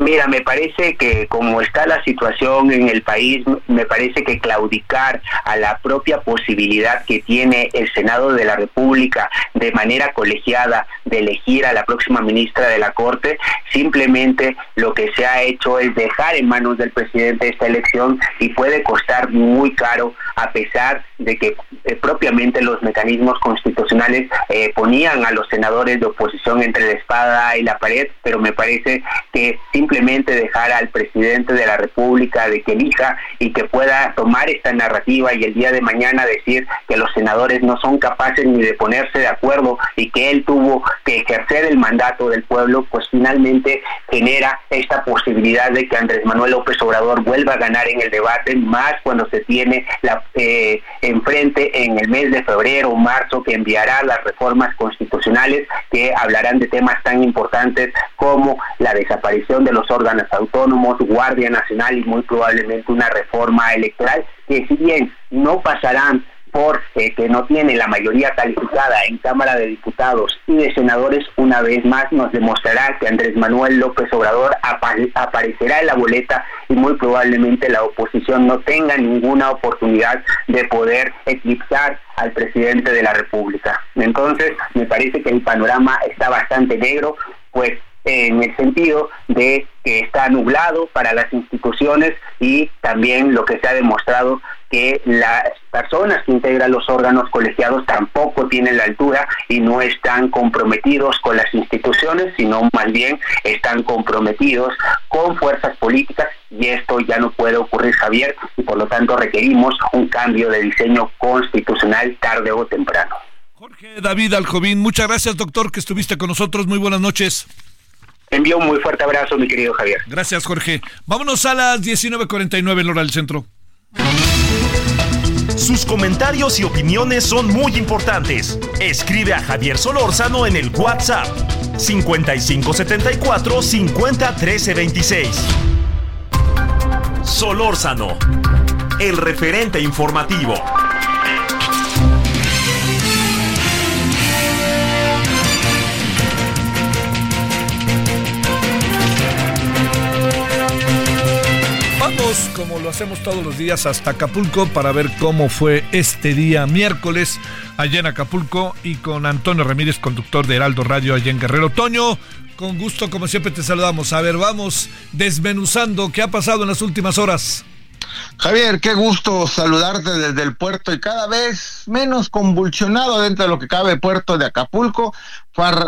Mira, me parece que como está la situación en el país, me parece que claudicar a la propia posibilidad que tiene el Senado de la República de manera colegiada de elegir a la próxima ministra de la Corte simplemente lo que se ha hecho es dejar en manos del presidente esta elección y puede costar muy caro a pesar de que eh, propiamente los mecanismos constitucionales eh, ponían a los senadores de oposición entre la espada y la pared, pero me parece que simplemente dejar al presidente de la República de que elija y que pueda tomar esta narrativa y el día de mañana decir que los senadores no son capaces ni de ponerse de acuerdo y que él tuvo que ejercer el mandato del pueblo, pues finalmente genera esta posibilidad de que Andrés Manuel López Obrador vuelva a ganar en el debate, más cuando se tiene la eh, enfrente en el mes de febrero o marzo que enviará las reformas constitucionales que hablarán de temas tan importantes como la desaparición de los órganos autónomos, Guardia Nacional y muy probablemente una reforma electoral que si bien no pasarán por eh, que no tiene la mayoría calificada en Cámara de Diputados y de Senadores, una vez más nos demostrará que Andrés Manuel López Obrador aparecerá en la boleta y muy probablemente la oposición no tenga ninguna oportunidad de poder eclipsar al presidente de la República. Entonces, me parece que el panorama está bastante negro, pues en el sentido de que está nublado para las instituciones y también lo que se ha demostrado que las personas que integran los órganos colegiados tampoco tienen la altura y no están comprometidos con las instituciones, sino más bien están comprometidos con fuerzas políticas y esto ya no puede ocurrir, Javier, y por lo tanto requerimos un cambio de diseño constitucional tarde o temprano. Jorge David Aljovín, muchas gracias doctor que estuviste con nosotros, muy buenas noches. Envío un muy fuerte abrazo, mi querido Javier. Gracias, Jorge. Vámonos a las 19.49 en hora del centro. Sus comentarios y opiniones son muy importantes. Escribe a Javier Solórzano en el WhatsApp 5574 50 Solórzano, el referente informativo. Como lo hacemos todos los días, hasta Acapulco para ver cómo fue este día miércoles allá en Acapulco y con Antonio Ramírez, conductor de Heraldo Radio allá en Guerrero. Toño, con gusto, como siempre te saludamos. A ver, vamos desmenuzando qué ha pasado en las últimas horas. Javier, qué gusto saludarte desde el puerto y cada vez menos convulsionado dentro de lo que cabe puerto de Acapulco.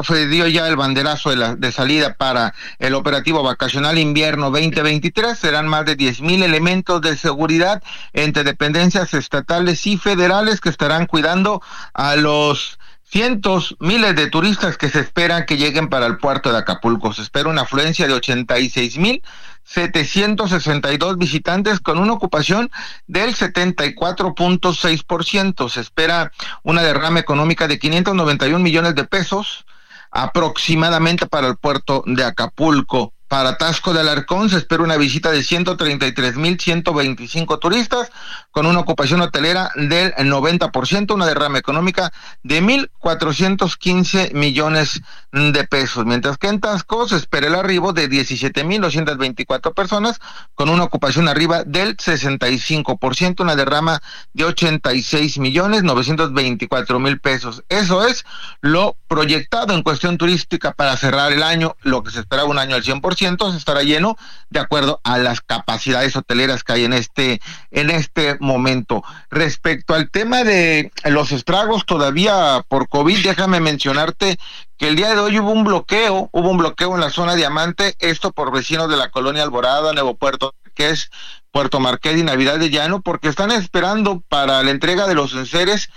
Fue, dio ya el banderazo de, la, de salida para el operativo vacacional invierno 2023. Serán más de 10 mil elementos de seguridad entre dependencias estatales y federales que estarán cuidando a los cientos, miles de turistas que se esperan que lleguen para el puerto de Acapulco. Se espera una afluencia de 86 mil 762 visitantes con una ocupación del 74.6%. Se espera una derrama económica de 591 millones de pesos aproximadamente para el puerto de Acapulco. Para Tasco de Alarcón se espera una visita de 133.125 turistas con una ocupación hotelera del 90%, una derrama económica de 1.415 millones de pesos, mientras que en Tasco se espera el arribo de 17.224 personas con una ocupación arriba del 65%, una derrama de 86 millones 924 mil pesos. Eso es lo proyectado en cuestión turística para cerrar el año, lo que se esperaba un año al 100%, estará lleno de acuerdo a las capacidades hoteleras que hay en este en este momento. Respecto al tema de los estragos todavía por COVID, déjame mencionarte que el día de hoy hubo un bloqueo, hubo un bloqueo en la zona Diamante, esto por vecinos de la colonia Alborada, Nuevo Puerto, que es Puerto Marqués y Navidad de Llano, porque están esperando para la entrega de los enseres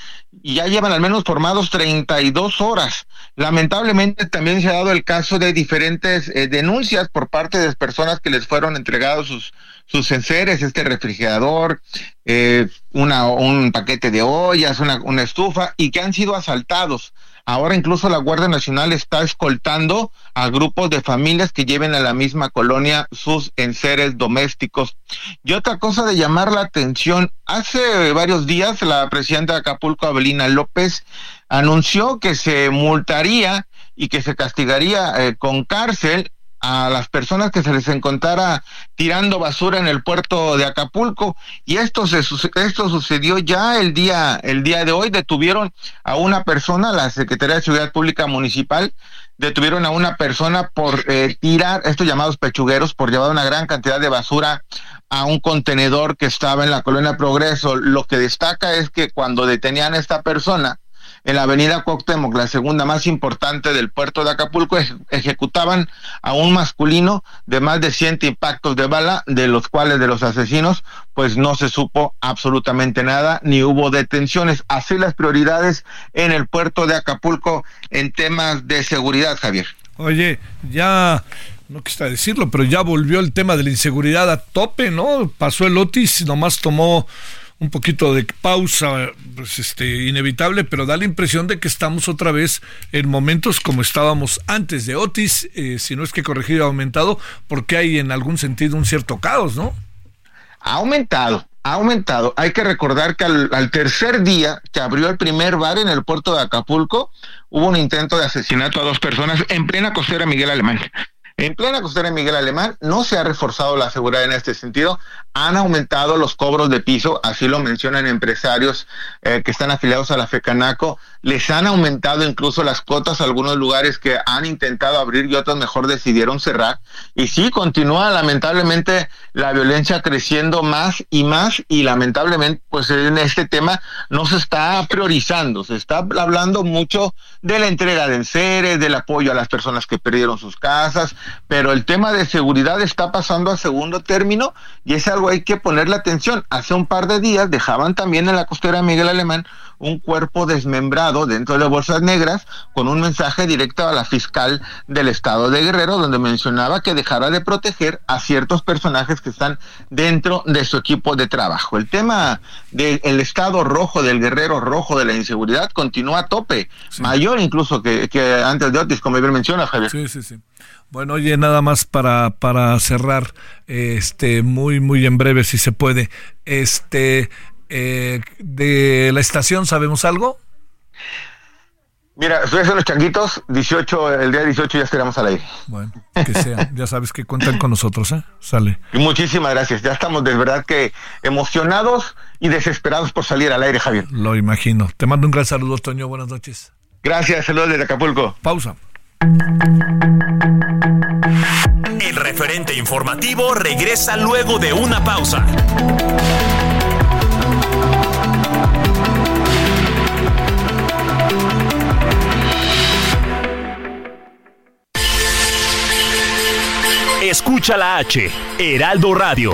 y ya llevan al menos formados 32 horas. Lamentablemente también se ha dado el caso de diferentes eh, denuncias por parte de personas que les fueron entregados sus sus enseres, este refrigerador, eh, una, un paquete de ollas, una, una estufa, y que han sido asaltados. Ahora incluso la Guardia Nacional está escoltando a grupos de familias que lleven a la misma colonia sus enseres domésticos. Y otra cosa de llamar la atención, hace varios días la presidenta de Acapulco, Abelina López, anunció que se multaría y que se castigaría eh, con cárcel a las personas que se les encontrara tirando basura en el puerto de Acapulco y esto se esto sucedió ya el día el día de hoy detuvieron a una persona la Secretaría de Seguridad Pública Municipal detuvieron a una persona por eh, tirar estos llamados pechugueros por llevar una gran cantidad de basura a un contenedor que estaba en la colonia Progreso. Lo que destaca es que cuando detenían a esta persona, en la avenida Cuauhtémoc, la segunda más importante del puerto de Acapulco, ejecutaban a un masculino de más de 100 impactos de bala, de los cuales de los asesinos, pues no se supo absolutamente nada, ni hubo detenciones. Así las prioridades en el puerto de Acapulco en temas de seguridad, Javier. Oye, ya no quisiera decirlo, pero ya volvió el tema de la inseguridad a tope, ¿no? Pasó el Otis, nomás tomó un poquito de pausa, pues este, inevitable, pero da la impresión de que estamos otra vez en momentos como estábamos antes de Otis, eh, si no es que corregido ha aumentado, porque hay en algún sentido un cierto caos, ¿no? Ha aumentado, ha aumentado. Hay que recordar que al, al, tercer día que abrió el primer bar en el puerto de Acapulco, hubo un intento de asesinato a dos personas en plena costera Miguel Alemán. En plena costera Miguel Alemán no se ha reforzado la seguridad en este sentido, han aumentado los cobros de piso, así lo mencionan empresarios eh, que están afiliados a la FECANACO, les han aumentado incluso las cuotas a algunos lugares que han intentado abrir y otros mejor decidieron cerrar. Y sí, continúa lamentablemente la violencia creciendo más y más y lamentablemente pues en este tema no se está priorizando, se está hablando mucho de la entrega de enseres, del apoyo a las personas que perdieron sus casas, pero el tema de seguridad está pasando a segundo término y es algo hay que ponerle atención. Hace un par de días dejaban también en la costera Miguel Alemán un cuerpo desmembrado dentro de bolsas negras con un mensaje directo a la fiscal del estado de Guerrero donde mencionaba que dejara de proteger a ciertos personajes que están dentro de su equipo de trabajo. El tema del estado rojo, del guerrero rojo de la inseguridad continúa a tope, mayor incluso que, que antes de Otis, como bien menciona Javier. Sí, sí, sí. Bueno, oye, nada más para, para cerrar, este, muy, muy en breve, si se puede. Este, eh, de la estación, ¿sabemos algo? Mira, estoy haciendo los changuitos, 18, el día 18 ya estaremos al aire. Bueno, que sea, <laughs> ya sabes que cuentan con nosotros, ¿eh? Sale. Y muchísimas gracias, ya estamos de verdad que emocionados y desesperados por salir al aire, Javier. Lo imagino. Te mando un gran saludo, Toño, buenas noches. Gracias, saludos desde Acapulco. Pausa. El referente informativo regresa luego de una pausa. Escucha la H, Heraldo Radio.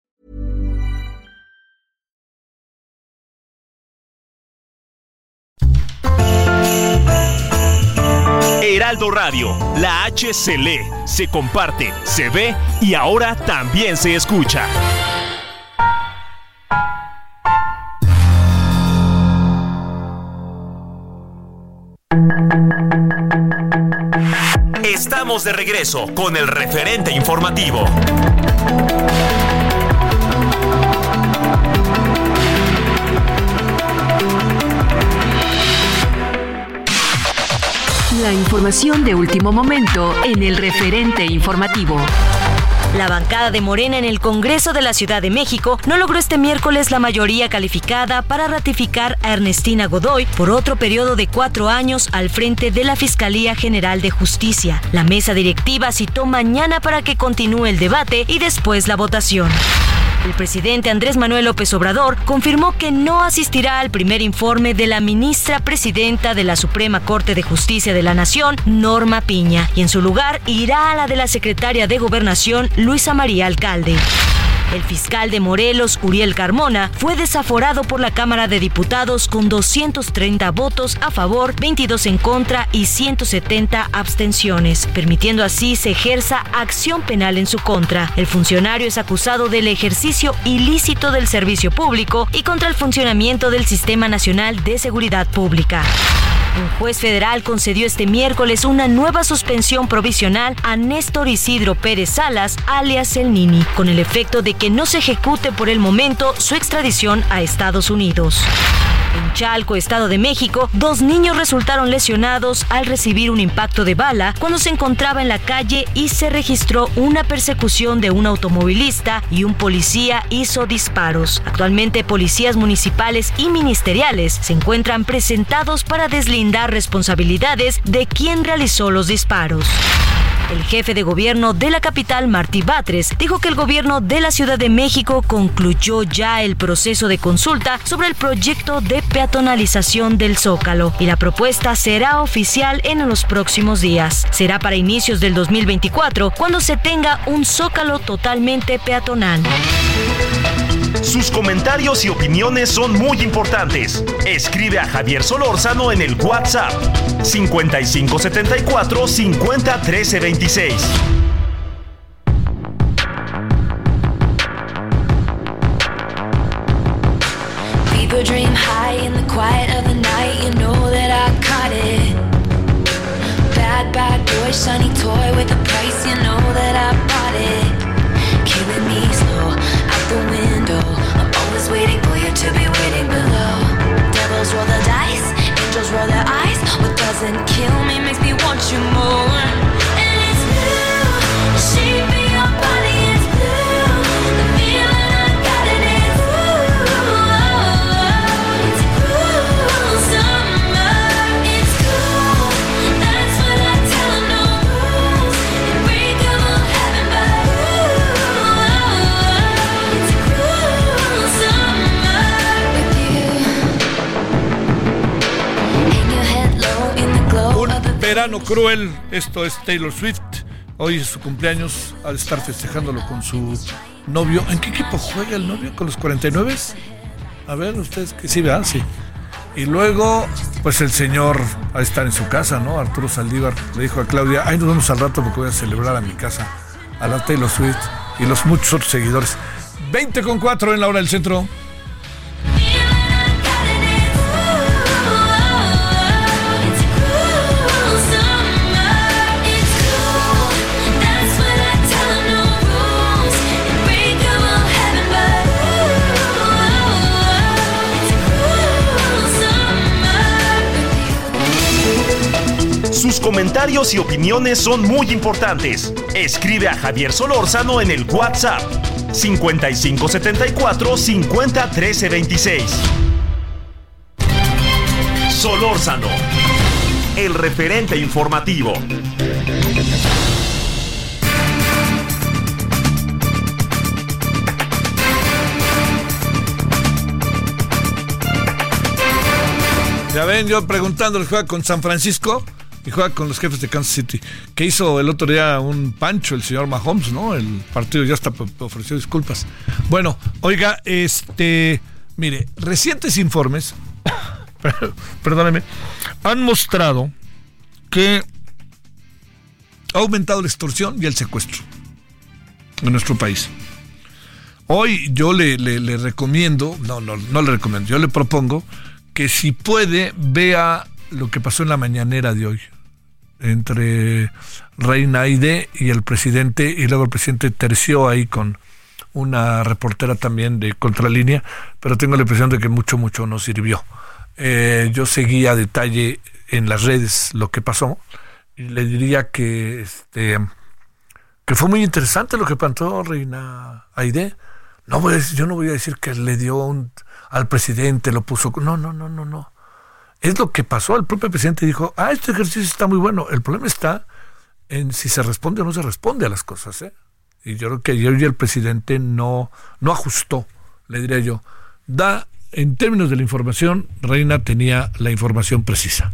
Heraldo Radio, la H se lee, se comparte, se ve y ahora también se escucha. Estamos de regreso con el referente informativo. La información de último momento en el referente informativo. La bancada de Morena en el Congreso de la Ciudad de México no logró este miércoles la mayoría calificada para ratificar a Ernestina Godoy por otro periodo de cuatro años al frente de la Fiscalía General de Justicia. La mesa directiva citó mañana para que continúe el debate y después la votación. El presidente Andrés Manuel López Obrador confirmó que no asistirá al primer informe de la ministra presidenta de la Suprema Corte de Justicia de la Nación, Norma Piña, y en su lugar irá a la de la secretaria de Gobernación, Luisa María Alcalde. El fiscal de Morelos, Uriel Carmona, fue desaforado por la Cámara de Diputados con 230 votos a favor, 22 en contra y 170 abstenciones, permitiendo así se ejerza acción penal en su contra. El funcionario es acusado del ejercicio ilícito del servicio público y contra el funcionamiento del Sistema Nacional de Seguridad Pública. Un juez federal concedió este miércoles una nueva suspensión provisional a Néstor Isidro Pérez Salas, alias El Nini, con el efecto de que no se ejecute por el momento su extradición a Estados Unidos. En Chalco, Estado de México, dos niños resultaron lesionados al recibir un impacto de bala cuando se encontraba en la calle y se registró una persecución de un automovilista y un policía hizo disparos. Actualmente policías municipales y ministeriales se encuentran presentados para deslindar responsabilidades de quien realizó los disparos. El jefe de gobierno de la capital, Martí Batres, dijo que el gobierno de la Ciudad de México concluyó ya el proceso de consulta sobre el proyecto de peatonalización del Zócalo y la propuesta será oficial en los próximos días. Será para inicios del 2024 cuando se tenga un Zócalo totalmente peatonal. Sus comentarios y opiniones son muy importantes. Escribe a Javier Solórzano en el WhatsApp 5574 50 13 26. People dream high in the quiet of the night. You know that I caught it. Bad, bad boy, shiny toy with a price. You know that I bought it. Killing me slow out the window. I'm always waiting for you to be waiting below. Devils roll the dice, angels roll their eyes. What doesn't kill me makes me want you more. Cruel, esto es Taylor Swift. Hoy es su cumpleaños, al estar festejándolo con su novio. ¿En qué equipo juega el novio? ¿Con los 49? A ver, ustedes que sí, vean, sí. Y luego, pues el señor a estar en su casa, ¿no? Arturo Saldívar le dijo a Claudia, ay, nos vemos al rato porque voy a celebrar a mi casa, a la Taylor Swift y los muchos otros seguidores. 20 con 4 en la hora del centro. Sus comentarios y opiniones son muy importantes. Escribe a Javier Solórzano en el WhatsApp 5574 50 13 26. Solórzano, el referente informativo. Ya ven, yo preguntándole, juega con San Francisco y juega con los jefes de Kansas City. Que hizo el otro día un pancho el señor Mahomes, ¿no? El partido ya está ofreció disculpas. Bueno, oiga, este, mire, recientes informes, <laughs> perdóneme, han mostrado que ha aumentado la extorsión y el secuestro en nuestro país. Hoy yo le, le recomiendo, no, no, no le recomiendo, yo le propongo que si puede vea lo que pasó en la mañanera de hoy entre Reina Aide y el presidente y luego el presidente terció ahí con una reportera también de Contralínea, pero tengo la impresión de que mucho, mucho no sirvió. Eh, yo seguí a detalle en las redes lo que pasó y le diría que este que fue muy interesante lo que planteó Reina Aide. No voy a decir, yo no voy a decir que le dio un, al presidente, lo puso. No, no, no, no, no. Es lo que pasó. El propio presidente dijo, ah, este ejercicio está muy bueno. El problema está en si se responde o no se responde a las cosas. ¿eh? Y yo creo que ayer el presidente no, no ajustó, le diría yo. Da, en términos de la información, Reina tenía la información precisa.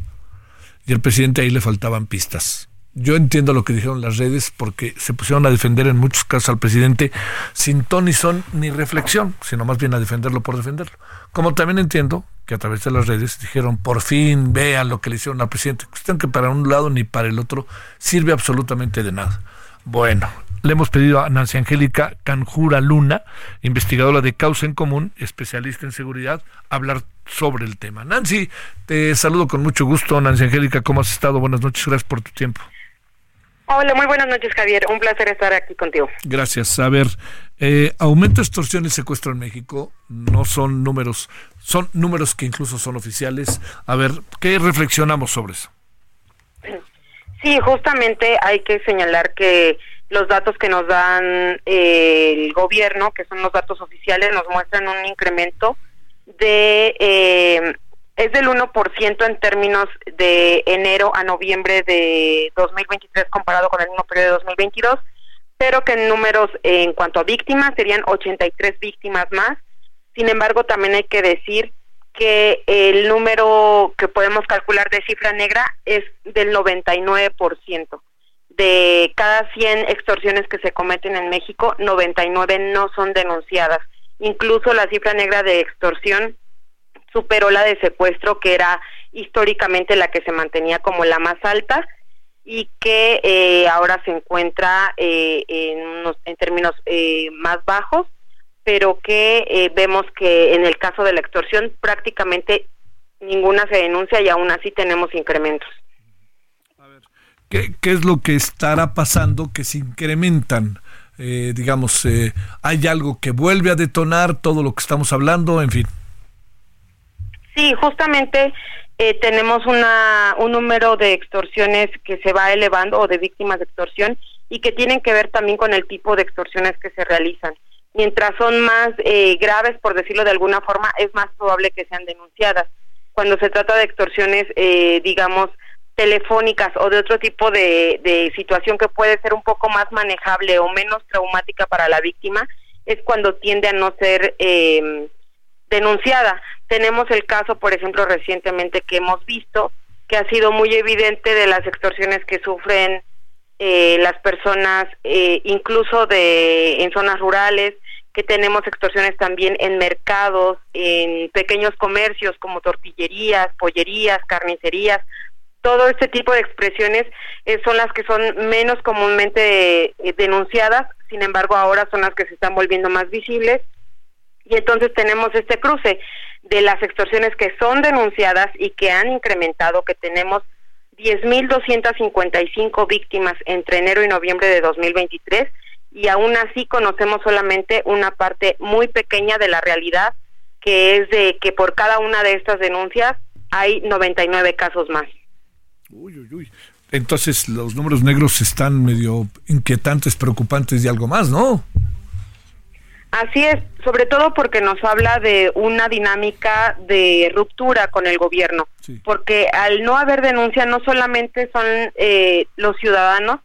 Y el presidente ahí le faltaban pistas. Yo entiendo lo que dijeron las redes porque se pusieron a defender en muchos casos al presidente sin ton son ni reflexión, sino más bien a defenderlo por defenderlo. Como también entiendo que a través de las redes dijeron, por fin vean lo que le hicieron al presidente. Cuestión que para un lado ni para el otro sirve absolutamente de nada. Bueno, le hemos pedido a Nancy Angélica Canjura Luna, investigadora de Causa en Común, especialista en seguridad, hablar sobre el tema. Nancy, te saludo con mucho gusto. Nancy Angélica, ¿cómo has estado? Buenas noches, gracias por tu tiempo. Hola, muy buenas noches, Javier. Un placer estar aquí contigo. Gracias. A ver, eh, aumento extorsión y secuestro en México no son números, son números que incluso son oficiales. A ver, ¿qué reflexionamos sobre eso? Sí, justamente hay que señalar que los datos que nos dan eh, el gobierno, que son los datos oficiales, nos muestran un incremento de eh, es del 1% en términos de enero a noviembre de 2023 comparado con el mismo periodo de 2022, pero que en números en cuanto a víctimas serían 83 víctimas más. Sin embargo, también hay que decir que el número que podemos calcular de cifra negra es del 99%. De cada 100 extorsiones que se cometen en México, 99 no son denunciadas. Incluso la cifra negra de extorsión superó la de secuestro, que era históricamente la que se mantenía como la más alta y que eh, ahora se encuentra eh, en, en términos eh, más bajos, pero que vemos que en el caso de la extorsión prácticamente ninguna se denuncia y aún así tenemos incrementos. ¿Qué, qué es lo que estará pasando que se incrementan? digamos, hay algo que vuelve a detonar todo lo que estamos hablando, en fin. Sí, justamente eh, tenemos una, un número de extorsiones que se va elevando o de víctimas de extorsión y que tienen que ver también con el tipo de extorsiones que se realizan. Mientras son más eh, graves, por decirlo de alguna forma, es más probable que sean denunciadas. Cuando se trata de extorsiones, eh, digamos, telefónicas o de otro tipo de, de situación que puede ser un poco más manejable o menos traumática para la víctima, es cuando tiende a no ser eh, denunciada. Tenemos el caso, por ejemplo, recientemente que hemos visto que ha sido muy evidente de las extorsiones que sufren eh, las personas, eh, incluso de en zonas rurales, que tenemos extorsiones también en mercados, en pequeños comercios como tortillerías, pollerías, carnicerías. Todo este tipo de expresiones eh, son las que son menos comúnmente denunciadas, sin embargo ahora son las que se están volviendo más visibles y entonces tenemos este cruce de las extorsiones que son denunciadas y que han incrementado, que tenemos 10.255 víctimas entre enero y noviembre de 2023 y aún así conocemos solamente una parte muy pequeña de la realidad, que es de que por cada una de estas denuncias hay 99 casos más. Uy, uy, uy. Entonces los números negros están medio inquietantes, preocupantes y algo más, ¿no? Así es, sobre todo porque nos habla de una dinámica de ruptura con el gobierno, porque al no haber denuncia no solamente son eh, los ciudadanos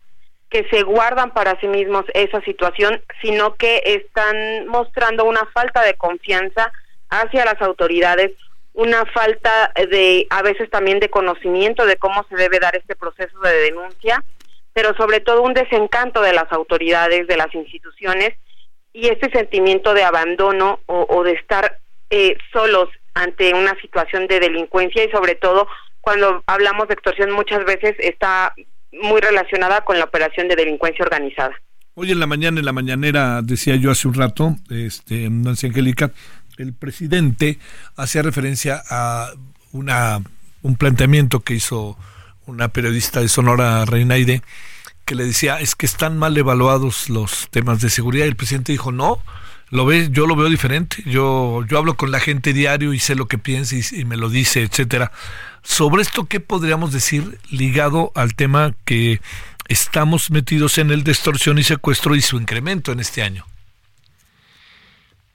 que se guardan para sí mismos esa situación, sino que están mostrando una falta de confianza hacia las autoridades, una falta de a veces también de conocimiento de cómo se debe dar este proceso de denuncia, pero sobre todo un desencanto de las autoridades, de las instituciones y este sentimiento de abandono o, de estar eh, solos ante una situación de delincuencia y sobre todo cuando hablamos de extorsión muchas veces está muy relacionada con la operación de delincuencia organizada. Hoy en la mañana, en la mañanera, decía yo hace un rato, este, Nancy Angélica, el presidente hacía referencia a una, un planteamiento que hizo una periodista de Sonora, Reinaide, le decía, es que están mal evaluados los temas de seguridad. Y el presidente dijo, no, lo ve, yo lo veo diferente. Yo, yo hablo con la gente diario y sé lo que piensa y, me lo dice, etcétera. Sobre esto, ¿qué podríamos decir ligado al tema que estamos metidos en el de y secuestro y su incremento en este año?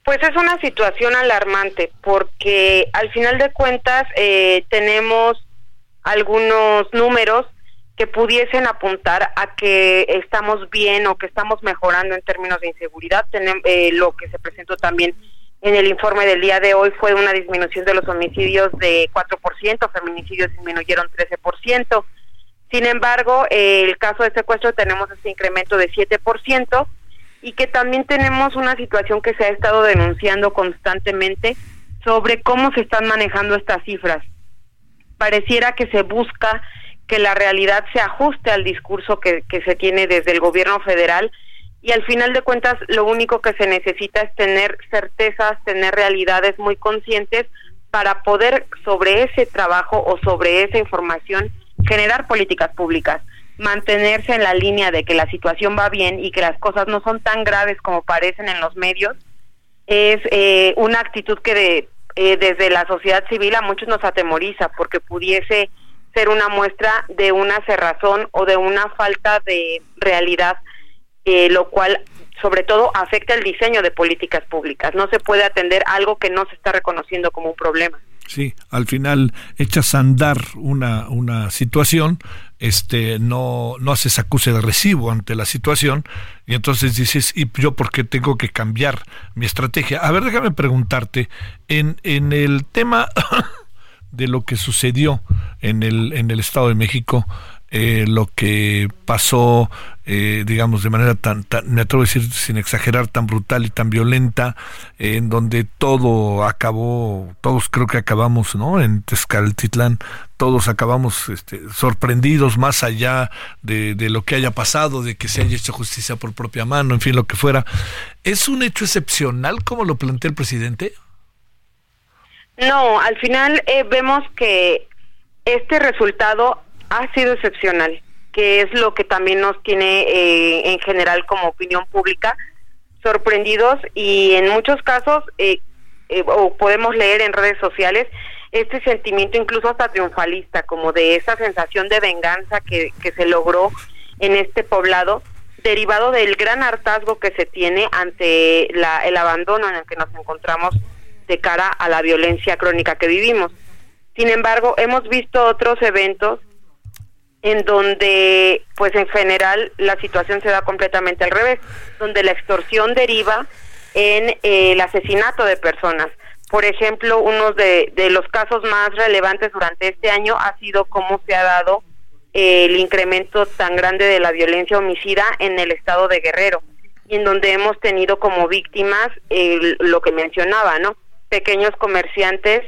Pues es una situación alarmante porque al final de cuentas eh, tenemos algunos números que pudiesen apuntar a que estamos bien o que estamos mejorando en términos de inseguridad. Tenemos, eh, lo que se presentó también en el informe del día de hoy fue una disminución de los homicidios de 4%, feminicidios disminuyeron 13%, Sin embargo, el caso de secuestro tenemos ese incremento de 7% y que también tenemos una situación que se ha estado denunciando constantemente sobre cómo se están manejando estas cifras. Pareciera que se busca que la realidad se ajuste al discurso que, se tiene desde el gobierno federal. Y al final de cuentas lo único que se necesita es tener certezas, tener realidades muy conscientes para poder sobre ese trabajo o sobre esa información generar políticas públicas, mantenerse en la línea de que la situación va bien y que las cosas no son tan graves como parecen en los medios, es eh, una actitud que de, eh, desde la sociedad civil a muchos nos atemoriza porque pudiese ser una muestra de una cerrazón o de una falta de realidad, eh, lo cual sobre todo afecta el diseño de políticas públicas. No se puede atender algo que no se está reconociendo como un problema. Sí, al final echas a andar una, una situación, este, no, no haces acuse de recibo ante la situación, y entonces dices, ¿y yo por qué tengo que cambiar mi estrategia? A ver, déjame preguntarte, en, en el tema <coughs> de lo que sucedió en el, en el Estado de México, eh, lo que pasó, eh, digamos, de manera tan, me atrevo a decir sin exagerar, tan brutal y tan violenta, en donde todo acabó, todos creo que acabamos, ¿no? En Tezcaltitlán, todos acabamos este, sorprendidos más allá de, de, lo que haya pasado, de que se haya hecho justicia por propia mano, en fin, lo que fuera. ¿Es un hecho excepcional como lo plantea el presidente? No, al final eh, vemos que este resultado ha sido excepcional, que es lo que también nos tiene eh, en general como opinión pública sorprendidos y en muchos casos, eh, eh, o podemos leer en redes sociales, este sentimiento incluso hasta triunfalista, como de esa sensación de venganza que, que se logró en este poblado, derivado del gran hartazgo que se tiene ante la, el abandono en el que nos encontramos de cara a la violencia crónica que vivimos. Sin embargo, hemos visto otros eventos en donde pues en general la situación se da completamente al revés, donde la extorsión deriva en eh, el asesinato de personas. Por ejemplo, uno de, de, los casos más relevantes durante este año ha sido cómo se ha dado eh, el incremento tan grande de la violencia homicida en el estado de Guerrero, y en donde hemos tenido como víctimas lo que mencionaba, ¿no? Pequeños comerciantes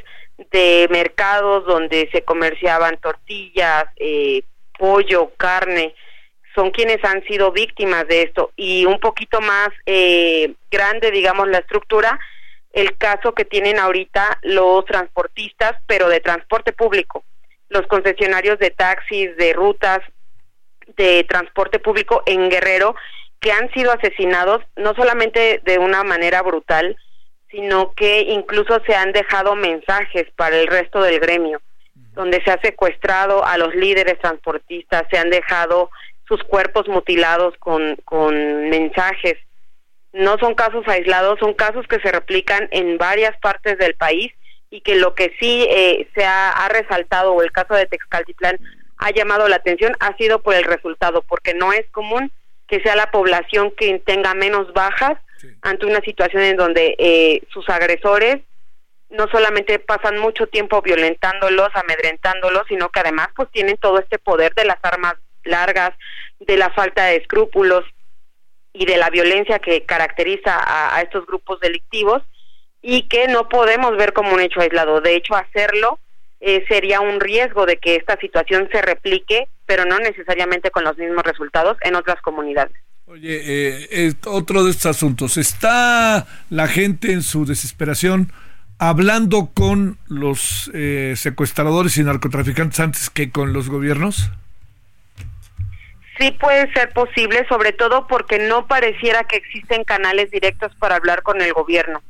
de mercados donde se comerciaban tortillas, eh, pollo, carne, son quienes han sido víctimas de esto. Y un poquito más eh, grande, digamos, la estructura, el caso que tienen ahorita los transportistas, pero de transporte público, los concesionarios de taxis, de rutas, de transporte público en Guerrero, que han sido asesinados no solamente de una manera brutal, sino que incluso se han dejado mensajes para el resto del gremio donde se ha secuestrado a los líderes transportistas, se han dejado sus cuerpos mutilados con, con mensajes. No son casos aislados, son casos que se replican en varias partes del país y que lo que sí eh, se ha, ha, resaltado, o el caso de Texcaltitlán ha llamado la atención, ha sido por el resultado, porque no es común que sea la población que tenga menos bajas ante una situación en donde eh, sus agresores no solamente pasan mucho tiempo violentándolos, amedrentándolos, sino que además pues tienen todo este poder de las armas largas, de la falta de escrúpulos y de la violencia que caracteriza a, estos grupos delictivos y que no podemos ver como un hecho aislado. De hecho, hacerlo eh, sería un riesgo de que esta situación se replique, pero no necesariamente con los mismos resultados en otras comunidades. Oye, eh, otro de estos asuntos, ¿está la gente en su desesperación? hablando con los eh, secuestradores y narcotraficantes antes que con los gobiernos? Sí puede ser posible, sobre todo porque no pareciera que existen canales directos para hablar con el gobierno.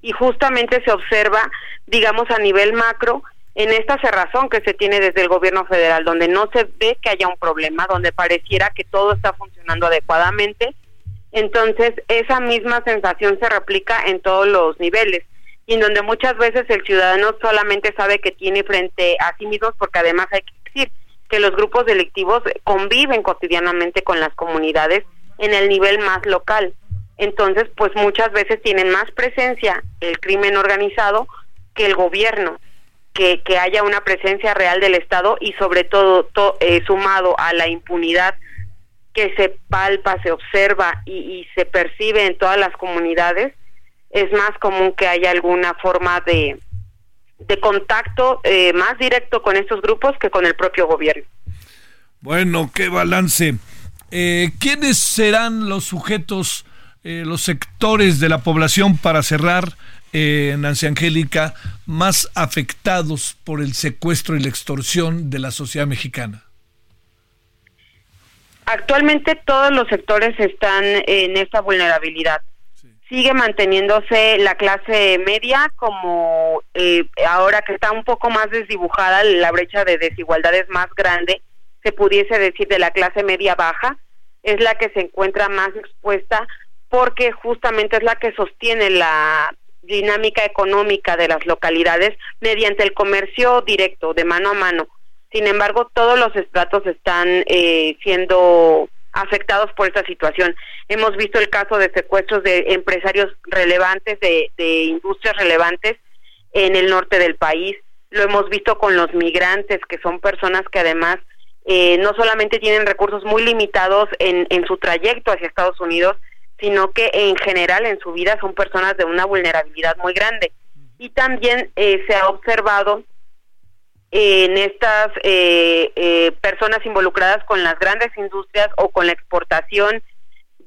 Y justamente se observa, digamos, a nivel macro, en esta cerrazón que se tiene desde el gobierno federal, donde no se ve que haya un problema, donde pareciera que todo está funcionando adecuadamente. Entonces, esa misma sensación se replica en todos los niveles y en donde muchas veces el ciudadano solamente sabe que tiene frente a sí mismos, porque además hay que decir que los grupos delictivos conviven cotidianamente con las comunidades en el nivel más local. Entonces, pues muchas veces tienen más presencia el crimen organizado que el gobierno. Que, que haya una presencia real del Estado y sobre todo eh, sumado a la impunidad que se palpa, se observa y, se percibe en todas las comunidades, es más común que haya alguna forma de, de contacto eh, más directo con estos grupos que con el propio gobierno. Bueno, qué balance. Eh, ¿Quiénes serán los sujetos, eh, los sectores de la población para cerrar, Nancy Angélica, más afectados por el secuestro y la extorsión de la sociedad mexicana? Actualmente todos los sectores están en esta vulnerabilidad. Sigue manteniéndose la clase media como eh, ahora que está un poco más desdibujada la brecha de desigualdad es más grande, se pudiese decir de la clase media baja, es la que se encuentra más expuesta porque justamente es la que sostiene la dinámica económica de las localidades mediante el comercio directo, de mano a mano sin embargo, todos los estratos están eh, siendo afectados por esta situación. Hemos visto el caso de secuestros de empresarios relevantes, de, industrias relevantes en el norte del país. Lo hemos visto con los migrantes, que son personas que además eh, no solamente tienen recursos muy limitados en, en su trayecto hacia Estados Unidos, sino que en general en su vida son personas de una vulnerabilidad muy grande. Y también eh, se ha observado en estas eh, eh, personas involucradas con las grandes industrias o con la exportación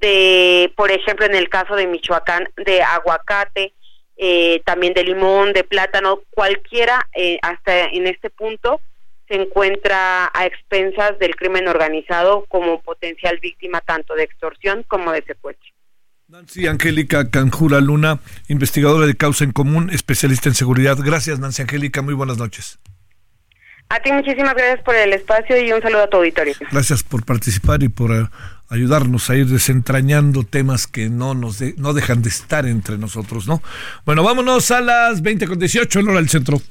de, por ejemplo, en el caso de Michoacán, de aguacate, eh, también de limón, de plátano, cualquiera hasta en este punto se encuentra a expensas del crimen organizado como potencial víctima tanto de extorsión como de secuestro. Nancy Angélica Canjura Luna, investigadora de causa en común, especialista en seguridad. Gracias, Nancy Angélica. Muy buenas noches. A ti muchísimas gracias por el espacio y un saludo a tu auditorio. Gracias por participar y por eh, ayudarnos a ir desentrañando temas que no nos no dejan de estar entre nosotros, ¿no? Bueno, vámonos a las 20 con 18 en hora del centro.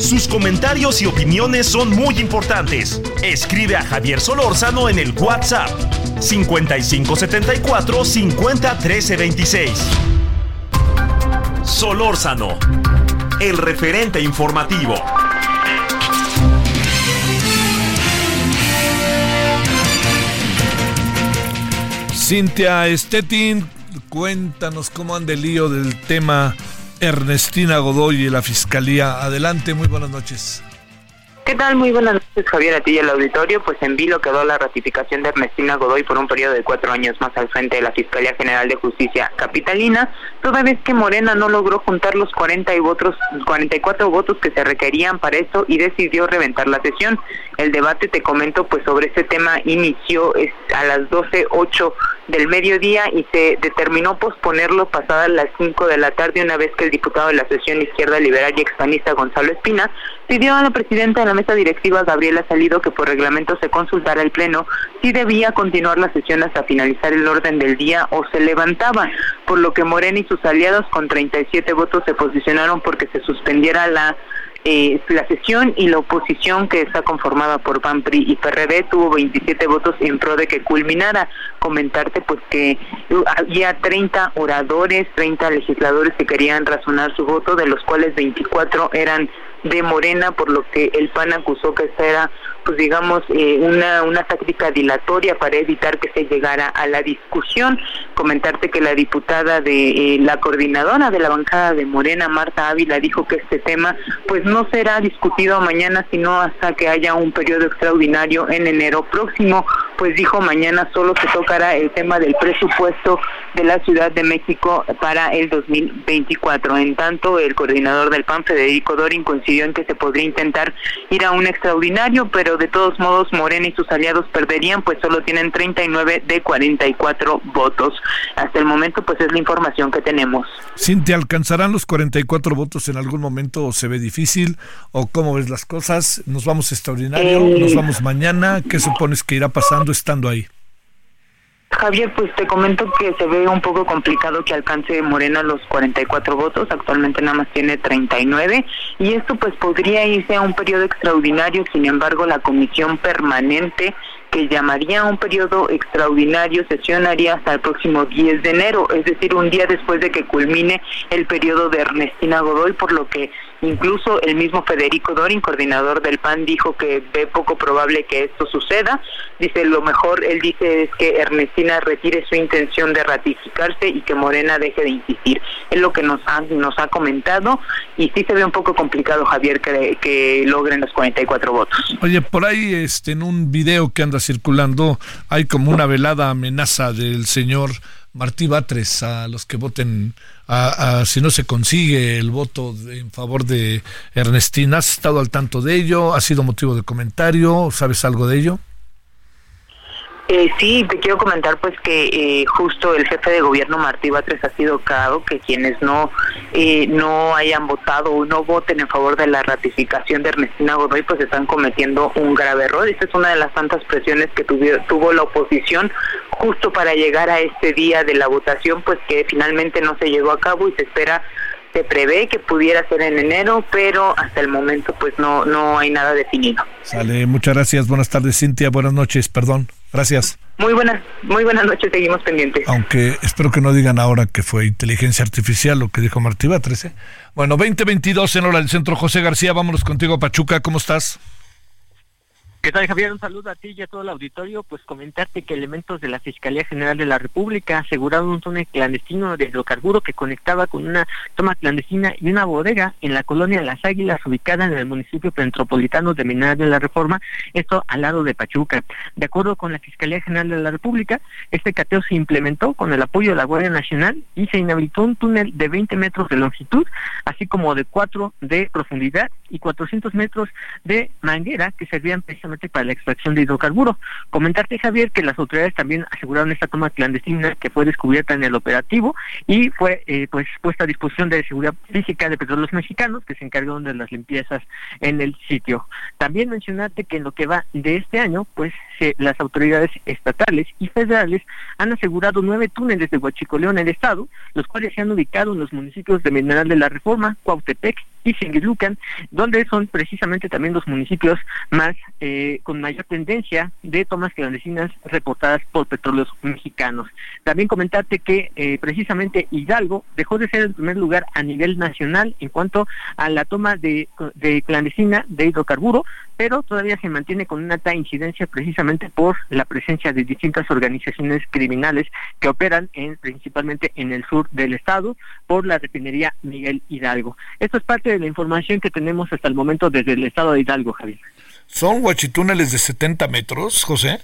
Sus comentarios y opiniones son muy importantes. Escribe a Javier Solórzano en el WhatsApp 5574 50 Solórzano el referente informativo. Cintia Estetin, cuéntanos cómo anda el lío del tema Ernestina Godoy y la Fiscalía. Adelante, muy buenas noches. ¿Qué tal? Muy buenas noches, Javier, a ti y al auditorio. Pues en vilo quedó la ratificación de Ernestina Godoy por un periodo de cuatro años más al frente de la Fiscalía General de Justicia Capitalina, toda vez que Morena no logró juntar los 40 y votos, 44 votos que se requerían para eso y decidió reventar la sesión. El debate, te comento, pues sobre este tema inició a las 12.08 del mediodía y se determinó posponerlo pasadas las 5 de la tarde una vez que el diputado de la sesión izquierda liberal y expanista Gonzalo Espina pidió a la presidenta de la mesa directiva Gabriela Salido que por reglamento se consultara el pleno si debía continuar la sesión hasta finalizar el orden del día o se levantaba, por lo que Morena y sus aliados con 37 votos se posicionaron porque se suspendiera la eh, la sesión y la oposición que está conformada por PAN, y PRD tuvo 27 votos en pro de que culminara. Comentarte pues que había 30 oradores, 30 legisladores que querían razonar su voto, de los cuales 24 eran de Morena, por lo que el PAN acusó que esta era, pues digamos, eh, una, una táctica dilatoria para evitar que se llegara a la discusión. Comentarte que la diputada de eh, la coordinadora de la bancada de Morena, Marta Ávila, dijo que este tema pues no será discutido mañana, sino hasta que haya un periodo extraordinario en enero próximo, pues dijo mañana solo se tocará el tema del presupuesto de la Ciudad de México para el 2024. En tanto, el coordinador del PAN, Federico Dorin, coincidió en que se podría intentar ir a un extraordinario, pero de todos modos Morena y sus aliados perderían, pues solo tienen 39 de 44 votos. Hasta el momento, pues es la información que tenemos. Cintia, ¿alcanzarán los 44 votos en algún momento o se ve difícil? ¿O cómo ves las cosas? ¿Nos vamos extraordinario? Eh, ¿Nos vamos mañana? ¿Qué supones que irá pasando estando ahí? Javier, pues te comento que se ve un poco complicado que alcance Morena los 44 votos, actualmente nada más tiene 39 y esto pues podría irse a un periodo extraordinario, sin embargo la comisión permanente que llamaría un periodo extraordinario sesionaría hasta el próximo 10 de enero, es decir, un día después de que culmine el periodo de Ernestina Godoy, por lo que Incluso el mismo Federico Dorin, coordinador del PAN, dijo que ve poco probable que esto suceda. Dice, lo mejor, él dice, es que Ernestina retire su intención de ratificarse y que Morena deje de insistir. Es lo que nos ha, nos ha comentado y sí se ve un poco complicado, Javier, que, que logren los 44 votos. Oye, por ahí este, en un video que anda circulando hay como una velada amenaza del señor Martí Batres a los que voten, a, si no se consigue el voto en favor de Ernestina. ¿Has estado al tanto de ello? ¿Ha sido motivo de comentario? ¿Sabes algo de ello? Eh, sí, te quiero comentar pues que eh, justo el jefe de gobierno Martí Batres ha sido claro que quienes no eh, no hayan votado o no voten en favor de la ratificación de Ernestina Godoy pues están cometiendo un grave error. Esta es una de las tantas presiones que tuvo la oposición justo para llegar a este día de la votación pues que finalmente no se llevó a cabo y se espera se prevé que pudiera ser en enero, pero hasta el momento pues no no hay nada definido. Sale, muchas gracias. Buenas tardes, Cintia. Buenas noches, perdón. Gracias. Muy buenas, muy buenas noches, seguimos pendientes. Aunque espero que no digan ahora que fue inteligencia artificial lo que dijo Martí Batres. ¿eh? Bueno, 2022 en hora del centro. José García, vámonos contigo Pachuca. ¿Cómo estás? ¿Qué tal, Javier? Un saludo a ti y a todo el auditorio. Pues comentarte que elementos de la Fiscalía General de la República aseguraron un túnel clandestino de hidrocarburo que conectaba con una toma clandestina y una bodega en la colonia Las Águilas, ubicada en el municipio metropolitano de Minas de la Reforma, esto al lado de Pachuca. De acuerdo con la Fiscalía General de la República, este cateo se implementó con el apoyo de la Guardia Nacional y se inhabilitó un túnel de 20 metros de longitud, así como de 4 de profundidad y 400 metros de manguera que servían precisamente para la extracción de hidrocarburo. Comentarte, Javier, que las autoridades también aseguraron esta toma clandestina que fue descubierta en el operativo y fue eh, pues puesta a disposición de seguridad física de petróleos mexicanos que se encargaron de las limpiezas en el sitio. También mencionarte que en lo que va de este año, pues las autoridades estatales y federales han asegurado nueve túneles de Huachicoleón en el estado, los cuales se han ubicado en los municipios de Mineral de la Reforma, Cuautepec y Singilucan, donde son precisamente también los municipios más eh, eh, con mayor tendencia de tomas clandestinas reportadas por petróleos mexicanos. También comentarte que eh, precisamente Hidalgo dejó de ser el primer lugar a nivel nacional en cuanto a la toma de, de clandestina de hidrocarburo, pero todavía se mantiene con una alta incidencia precisamente por la presencia de distintas organizaciones criminales que operan en, principalmente en el sur del estado por la refinería Miguel Hidalgo. Esto es parte de la información que tenemos hasta el momento desde el estado de Hidalgo, Javier. ¿Son guachitúneles de 70 metros, José?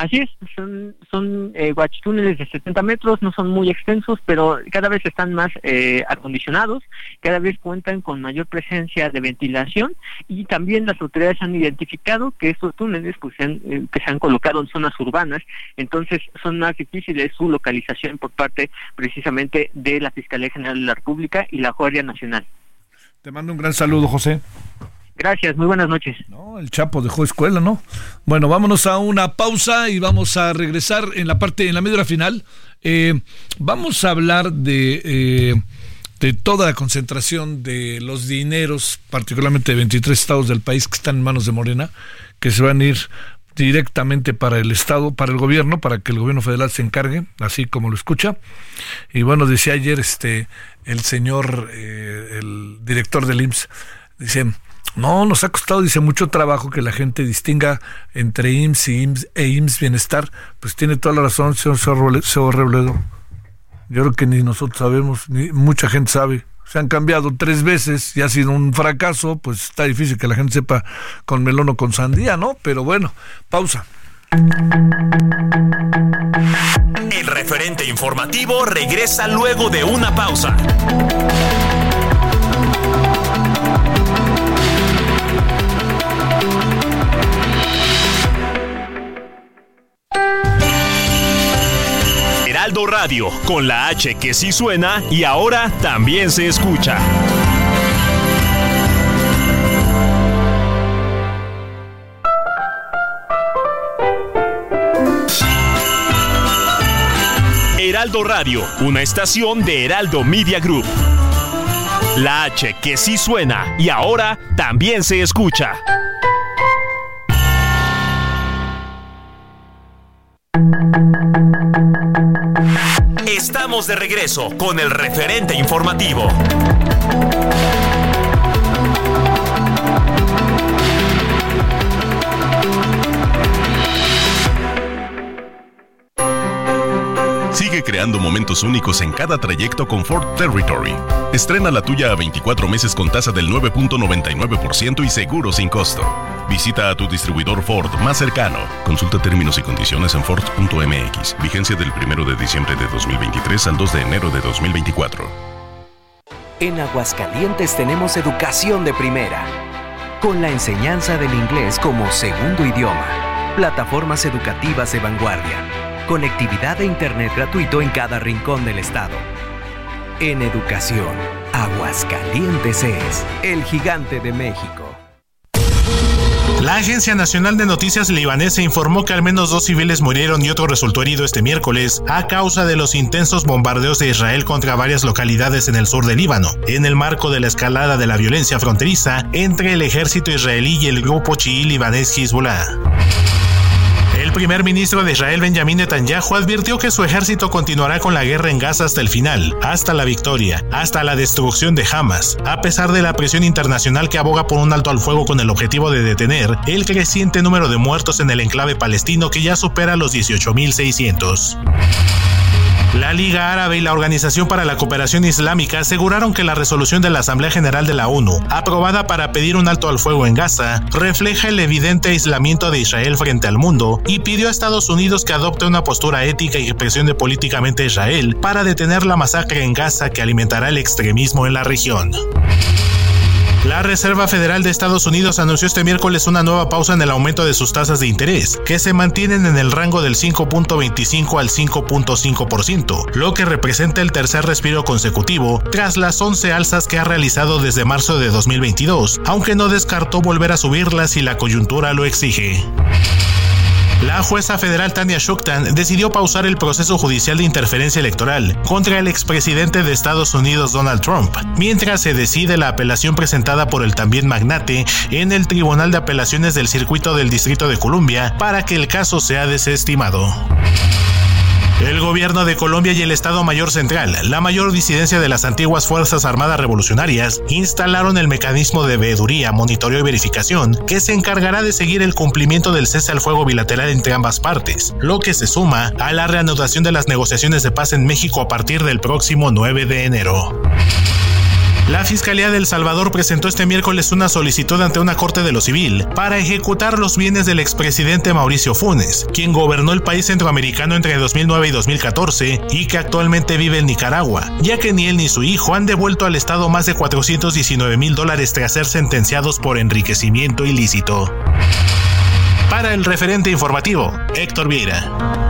Así es, son, son eh, guachitúneles de 70 metros, no son muy extensos, pero cada vez están más eh, acondicionados, cada vez cuentan con mayor presencia de ventilación y también las autoridades han identificado que estos túneles pues, se han, eh, que se han colocado en zonas urbanas, entonces son más difíciles su localización por parte precisamente de la Fiscalía General de la República y la Guardia Nacional. Te mando un gran saludo, José. Gracias, muy buenas noches. No, el Chapo dejó escuela, ¿no? Bueno, vámonos a una pausa y vamos a regresar en la parte, en la media final. Eh, vamos a hablar de, eh, de toda la concentración de los dineros, particularmente de 23 estados del país que están en manos de Morena, que se van a ir directamente para el Estado, para el gobierno, para que el gobierno federal se encargue, así como lo escucha. Y bueno, decía ayer este el señor, eh, el director del IMSS, dice, no, nos ha costado, dice, mucho trabajo que la gente distinga entre IMSS, y e IMSS Bienestar. Pues tiene toda la razón, señor Robledo. Yo creo que ni nosotros sabemos, ni mucha gente sabe. Se han cambiado tres veces y ha sido un fracaso, pues está difícil que la gente sepa con melón o con sandía, ¿no? Pero bueno, pausa. El referente informativo regresa luego de una pausa. Radio, con la H que sí suena y ahora también se escucha. Heraldo Radio, una estación de Heraldo Media Group. La H que sí suena y ahora también se escucha. Estamos de regreso con el referente informativo. Creando momentos únicos en cada trayecto con Ford Territory. Estrena la tuya a 24 meses con tasa del 9.99% y seguro sin costo. Visita a tu distribuidor Ford más cercano. Consulta términos y condiciones en Ford.mx. Vigencia del 1 de diciembre de 2023 al 2 de enero de 2024. En Aguascalientes tenemos educación de primera, con la enseñanza del inglés como segundo idioma, plataformas educativas de vanguardia, conectividad e internet gratuito en cada rincón del estado. En educación, Aguascalientes es el gigante de México. La Agencia Nacional de Noticias libanesa informó que al menos dos civiles murieron y otro resultó herido este miércoles a causa de los intensos bombardeos de Israel contra varias localidades en el sur del Líbano, en el marco de la escalada de la violencia fronteriza entre el ejército israelí y el grupo chií libanés Hezbollah. El primer ministro de Israel, Benjamin Netanyahu, advirtió que su ejército continuará con la guerra en Gaza hasta el final, hasta la victoria, hasta la destrucción de Hamas, a pesar de la presión internacional que aboga por un alto al fuego con el objetivo de detener el creciente número de muertos en el enclave palestino que ya supera los 18.600. La Liga Árabe y la Organización para la Cooperación Islámica aseguraron que la resolución de la Asamblea General de la ONU, aprobada para pedir un alto al fuego en Gaza, refleja el evidente aislamiento de Israel frente al mundo y pidió a Estados Unidos que adopte una postura ética y que presione políticamente a Israel para detener la masacre en Gaza que alimentará el extremismo en la región. La Reserva Federal de Estados Unidos anunció este miércoles una nueva pausa en el aumento de sus tasas de interés, que se mantienen en el rango del 5.25 al 5.5%, lo que representa el tercer respiro consecutivo tras las 11 alzas que ha realizado desde marzo de 2022, aunque no descartó volver a subirlas si la coyuntura lo exige. La jueza federal Tania Shuktan decidió pausar el proceso judicial de interferencia electoral contra el expresidente de Estados Unidos Donald Trump, mientras se decide la apelación presentada por el también magnate en el Tribunal de Apelaciones del Circuito del Distrito de Columbia para que el caso sea desestimado. El gobierno de Colombia y el Estado Mayor Central, la mayor disidencia de las antiguas Fuerzas Armadas Revolucionarias, instalaron el mecanismo de veeduría, monitoreo y verificación que se encargará de seguir el cumplimiento del cese al fuego bilateral entre ambas partes, lo que se suma a la reanudación de las negociaciones de paz en México a partir del próximo 9 de enero. La Fiscalía del Salvador presentó este miércoles una solicitud ante una corte de lo civil para ejecutar los bienes del expresidente Mauricio Funes, quien gobernó el país centroamericano entre 2009 y 2014 y que actualmente vive en Nicaragua, ya que ni él ni su hijo han devuelto al Estado más de 419 mil dólares tras ser sentenciados por enriquecimiento ilícito. Para el referente informativo, Héctor Vieira.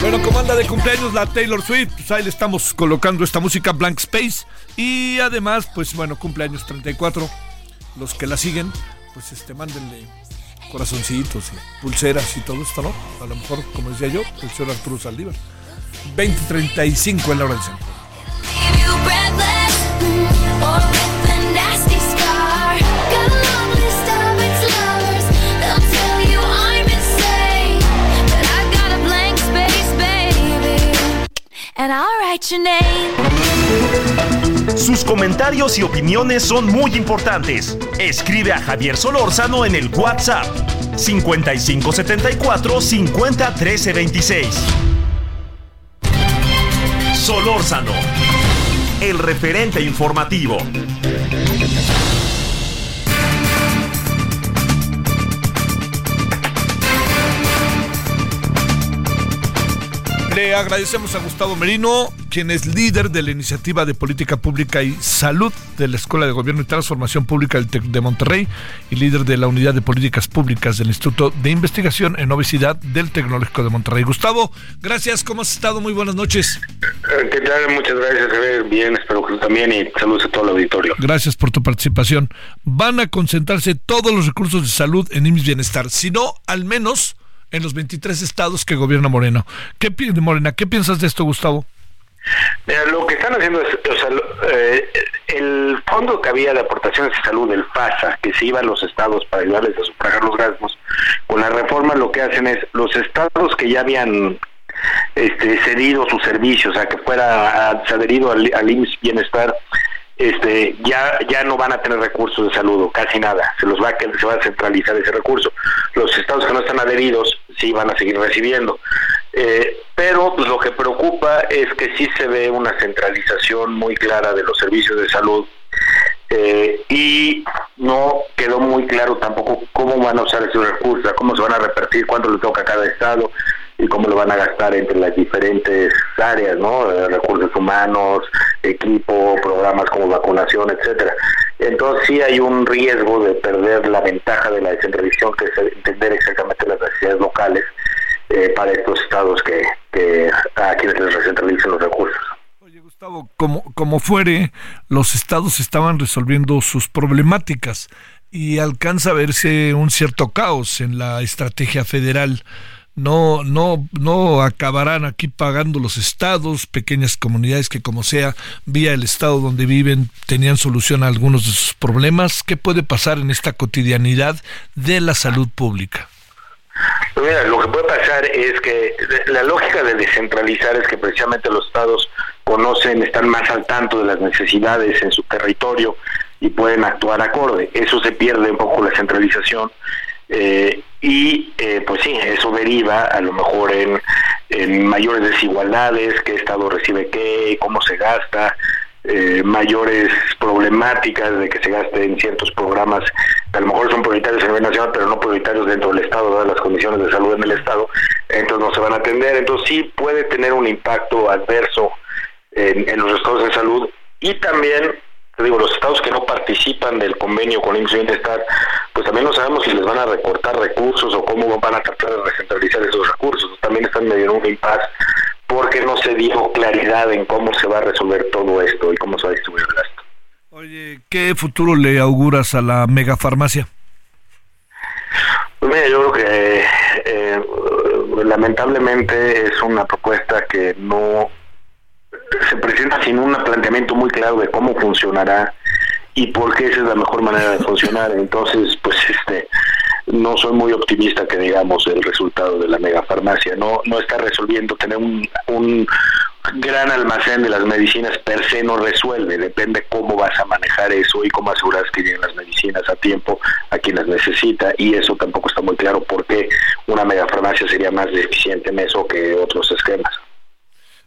Bueno, como anda de cumpleaños la Taylor Swift, pues ahí le estamos colocando esta música Blank Space. Y además, pues bueno, cumpleaños 34. Los que la siguen, pues este, mándenle corazoncitos y pulseras y todo esto, ¿no? A lo mejor, como decía yo, el señor Arturo Saldívar. 2035 en la hora del centro. And I'll write your name. Sus comentarios y opiniones son muy importantes. Escribe a Javier Solórzano en el WhatsApp 5574 50 13 26. Solórzano, el referente informativo. Le agradecemos a Gustavo Merino quien es líder de la Iniciativa de Política Pública y Salud de la Escuela de Gobierno y Transformación Pública del TEC de Monterrey y líder de la Unidad de Políticas Públicas del Instituto de Investigación en Obesidad del Tecnológico de Monterrey. Gustavo, gracias, ¿cómo has estado? Muy buenas noches. Eh, ¿Qué tal? Muchas gracias. Bien, espero que tú también y saludos a todo el auditorio. Gracias por tu participación. Van a concentrarse todos los recursos de salud en IMSS Bienestar, si no, al menos en los 23 estados que gobierna Moreno. ¿Qué, Morena, ¿qué piensas de esto, Gustavo? Mira, lo que están haciendo es, o sea, eh, el fondo que había de aportaciones de salud, el FASA, que se iba a los estados para ayudarles a sufragar los gastos, con la reforma lo que hacen es los estados que ya habían este, cedido sus servicios, o sea, que fuera adherido al, al IMSS Bienestar, este, ya ya no van a tener recursos de salud, casi nada, se los va a se va a centralizar ese recurso. Los estados que no están adheridos sí van a seguir recibiendo. Eh, pero pues, lo que preocupa es que sí se ve una centralización muy clara de los servicios de salud eh, y no quedó muy claro tampoco cómo van a usar esos recursos, cómo se van a repartir, cuánto le toca a cada estado y cómo lo van a gastar entre las diferentes áreas, ¿no? Eh, recursos humanos, equipo, programas como vacunación, etcétera. Entonces sí hay un riesgo de perder la ventaja de la descentralización, que es entender exactamente las necesidades locales eh, para estos estados que, a quienes les recentralicen los recursos. Oye, Gustavo, como, como fuere, los estados estaban resolviendo sus problemáticas y alcanza a verse un cierto caos en la estrategia federal no, no, no acabarán aquí pagando los estados, pequeñas comunidades que como sea, vía el estado donde viven, tenían solución a algunos de sus problemas. ¿Qué puede pasar en esta cotidianidad de la salud pública? Pues mira, lo que puede pasar es que la lógica de descentralizar es que precisamente los estados conocen, están más al tanto de las necesidades en su territorio y pueden actuar acorde. Eso se pierde un poco la centralización eh, y eh, pues sí, eso deriva a lo mejor en, mayores desigualdades, qué Estado recibe qué, cómo se gasta, eh, mayores problemáticas de que se gaste en ciertos programas a lo mejor son prioritarios a nivel nacional, pero no prioritarios dentro del Estado, dadas las condiciones de salud en el Estado, entonces no se van a atender. Entonces sí puede tener un impacto adverso en, en los estados de salud y también digo, los estados que no participan del convenio con IMSS Bienestar, pues también no sabemos si les van a recortar recursos o cómo van a tratar de recentralizar esos recursos. También están medio en un impasse porque no se dio claridad en cómo se va a resolver todo esto y cómo se va a distribuir el gasto. Oye, ¿qué futuro le auguras a la megafarmacia? Pues mira, yo creo que eh, lamentablemente es una propuesta que no se presenta sin un planteamiento muy claro de cómo funcionará y por qué esa es la mejor manera de funcionar. Entonces, pues este no soy muy optimista que digamos el resultado de la megafarmacia. No, no está resolviendo tener un, un gran almacén de las medicinas per se no resuelve, depende cómo vas a manejar eso y cómo aseguras que lleguen las medicinas a tiempo a quien las necesita y eso tampoco está muy claro por qué una megafarmacia sería más eficiente en eso que otros esquemas.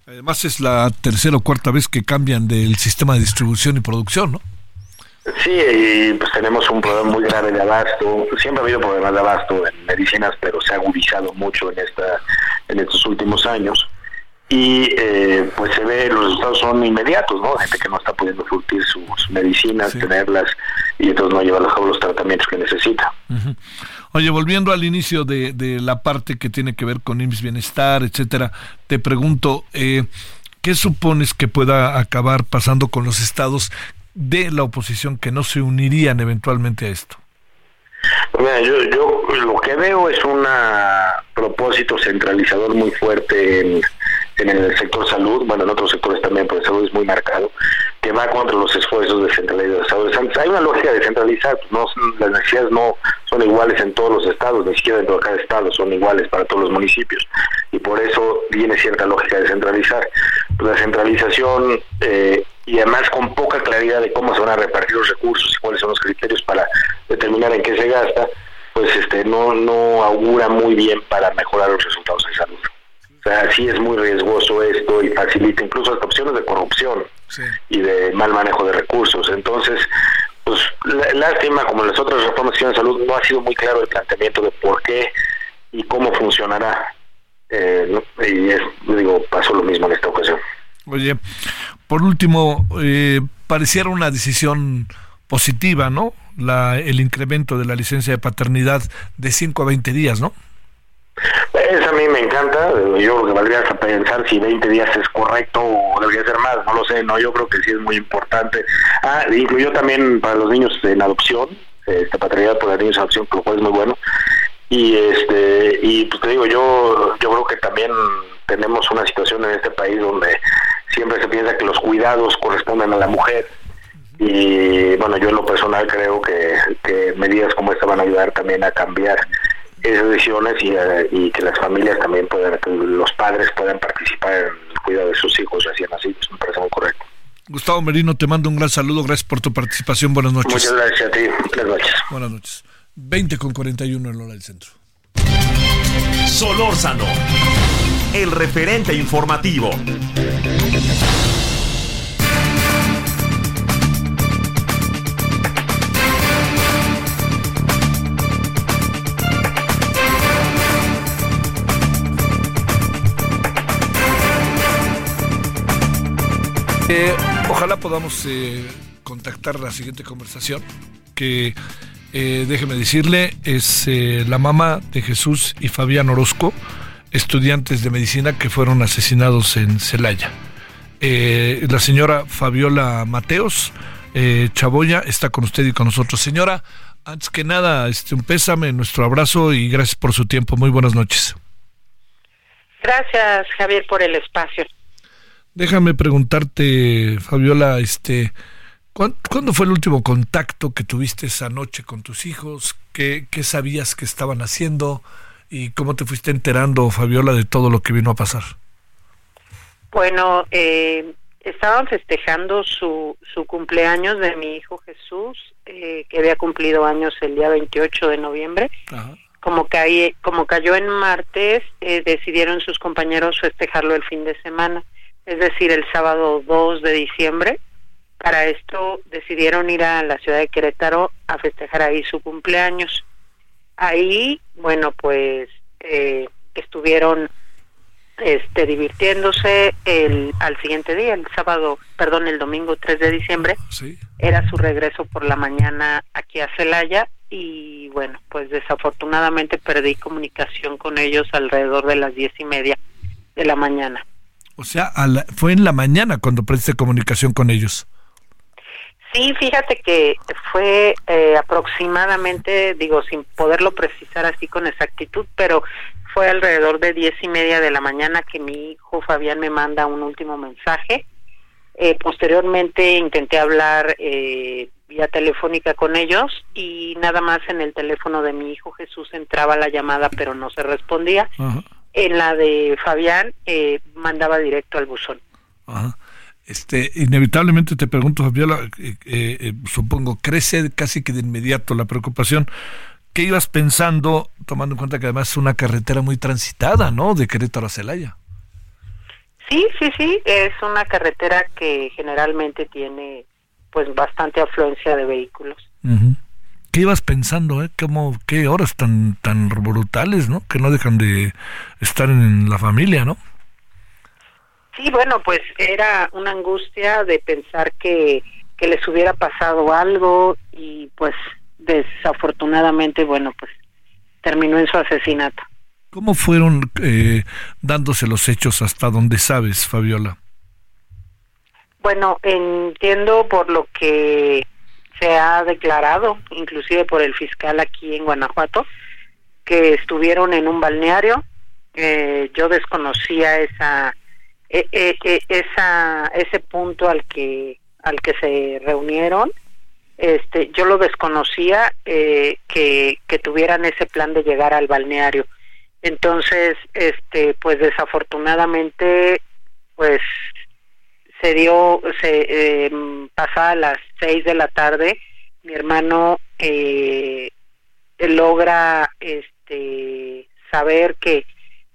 Además es la tercera o cuarta vez que cambian del sistema de distribución y producción, ¿no? Sí, y pues tenemos un problema muy grave de abasto. Siempre ha habido problemas de abasto en medicinas, pero se ha agudizado mucho en esta en estos últimos años. Y eh, pues se ve, los resultados son inmediatos, ¿no? Gente que no está pudiendo surtir sus medicinas, tenerlas, y entonces no lleva a cabo los tratamientos que necesita. Oye, volviendo al inicio de, de la parte que tiene que ver con IMSS Bienestar, etcétera, te pregunto, eh, ¿qué supones que pueda acabar pasando con los estados de la oposición que no se unirían eventualmente a esto? Mira, yo, yo lo que veo es un propósito centralizador muy fuerte en, en el sector salud, bueno, en otros sectores también, pero salud es muy marcado, que va contra los esfuerzos de centralización. Hay una lógica de centralizar, no, las necesidades no son iguales en todos los estados, ni siquiera dentro de cada estado, son iguales para todos los municipios. Y por eso viene cierta lógica de centralizar. La centralización eh, y además con poca claridad de cómo se van a repartir los recursos y cuáles son los criterios para determinar en qué se gasta, pues este no, no augura muy bien para mejorar los resultados de salud. O sea, sí es muy riesgoso esto y facilita incluso hasta opciones de corrupción y de mal manejo de recursos. Entonces, pues lástima, como las otras reformas de salud, no ha sido muy claro el planteamiento de por qué y cómo funcionará. Eh, y es, digo, pasó lo mismo en esta ocasión. Oye, por último, eh, pareciera una decisión positiva, ¿no? La, el incremento de la licencia de paternidad de 5 a 20 días, ¿no? Eso a mí me encanta. Yo creo que valdría hasta pensar si 20 días es correcto o debería ser más. No lo sé. No, yo creo que sí es muy importante. Ah, incluyó también para los niños en adopción, esta paternidad por los niños en adopción, lo cual es muy bueno. Y este y pues te digo, yo yo creo que también tenemos una situación en este país donde siempre se piensa que los cuidados corresponden a la mujer y bueno, yo en lo personal creo que, que medidas como esta van a ayudar también a cambiar esas decisiones y, eh, y, que las familias también puedan, que los padres puedan participar en el cuidado de sus hijos recién nacidos, me parece muy correcto. Gustavo Merino, te mando un gran saludo, gracias por tu participación, buenas noches. Muchas gracias a ti, buenas noches. Buenas noches. 20 con 41 en hora del centro. Solórzano, el referente informativo. Eh, ojalá podamos eh, contactar la siguiente conversación, que eh, déjeme decirle, es eh, la mamá de Jesús y Fabián Orozco, estudiantes de medicina que fueron asesinados en Celaya. La señora Fabiola Mateos Chaboya está con usted y con nosotros. Señora, antes que nada, este, un pésame, nuestro abrazo y gracias por su tiempo. Muy buenas noches. Gracias, Javier, por el espacio. Déjame preguntarte, Fabiola, este, ¿cuán- ¿cuándo fue el último contacto que tuviste esa noche con tus hijos? ¿Qué, qué sabías que estaban haciendo? ¿Y cómo te fuiste enterando, Fabiola, de todo lo que vino a pasar? Bueno, eh, estaban festejando su, su cumpleaños de mi hijo Jesús, eh, que había cumplido años el día 28 de noviembre. Como, caí, como cayó en martes, eh, decidieron sus compañeros festejarlo el fin de semana, es decir, el sábado 2 de diciembre. Para esto decidieron ir a la ciudad de Querétaro a festejar ahí su cumpleaños. Ahí, bueno, pues eh, estuvieron este divirtiéndose el al siguiente día, el sábado, perdón, el domingo 3 de diciembre. Era su regreso por la mañana aquí a Celaya y bueno, pues desafortunadamente perdí comunicación con ellos alrededor de las diez y media de la mañana. O sea, a la- fue en la mañana cuando presté comunicación con ellos. Sí, fíjate que fue eh, aproximadamente, digo, sin poderlo precisar así con exactitud, pero fue alrededor de diez y media de la mañana que mi hijo Fabián me manda un último mensaje. Eh, posteriormente intenté hablar eh, vía telefónica con ellos y nada más en el teléfono de mi hijo Jesús entraba la llamada, pero no se respondía. En la de Fabián eh, mandaba directo al buzón. Ajá. Este, inevitablemente te pregunto, Fabiola, eh, eh, eh, supongo, crece casi que de inmediato la preocupación. ¿Qué ibas pensando, tomando en cuenta que además es una carretera muy transitada, ¿no? De Querétaro a Celaya. Sí, sí, sí, es una carretera que generalmente tiene pues bastante afluencia de vehículos. Ujú. ¿Qué ibas pensando, eh? ¿Cómo, ¿Qué horas tan, tan brutales, ¿no? Que no dejan de estar en la familia, ¿no? Sí, bueno, pues era una angustia de pensar que, que les hubiera pasado algo y pues desafortunadamente, bueno, pues terminó en su asesinato. ¿Cómo fueron eh, dándose los hechos hasta donde sabes, Fabiola? Bueno, entiendo por lo que se ha declarado, inclusive por el fiscal aquí en Guanajuato, que estuvieron en un balneario. Eh, yo desconocía esa, e- e- e- esa, ese punto al que, al que se reunieron. Este, yo lo desconocía eh, que, que tuvieran ese plan de llegar al balneario. Entonces, este, pues desafortunadamente, pues se dio, se eh, pasada las seis de la tarde, mi hermano eh, logra este saber que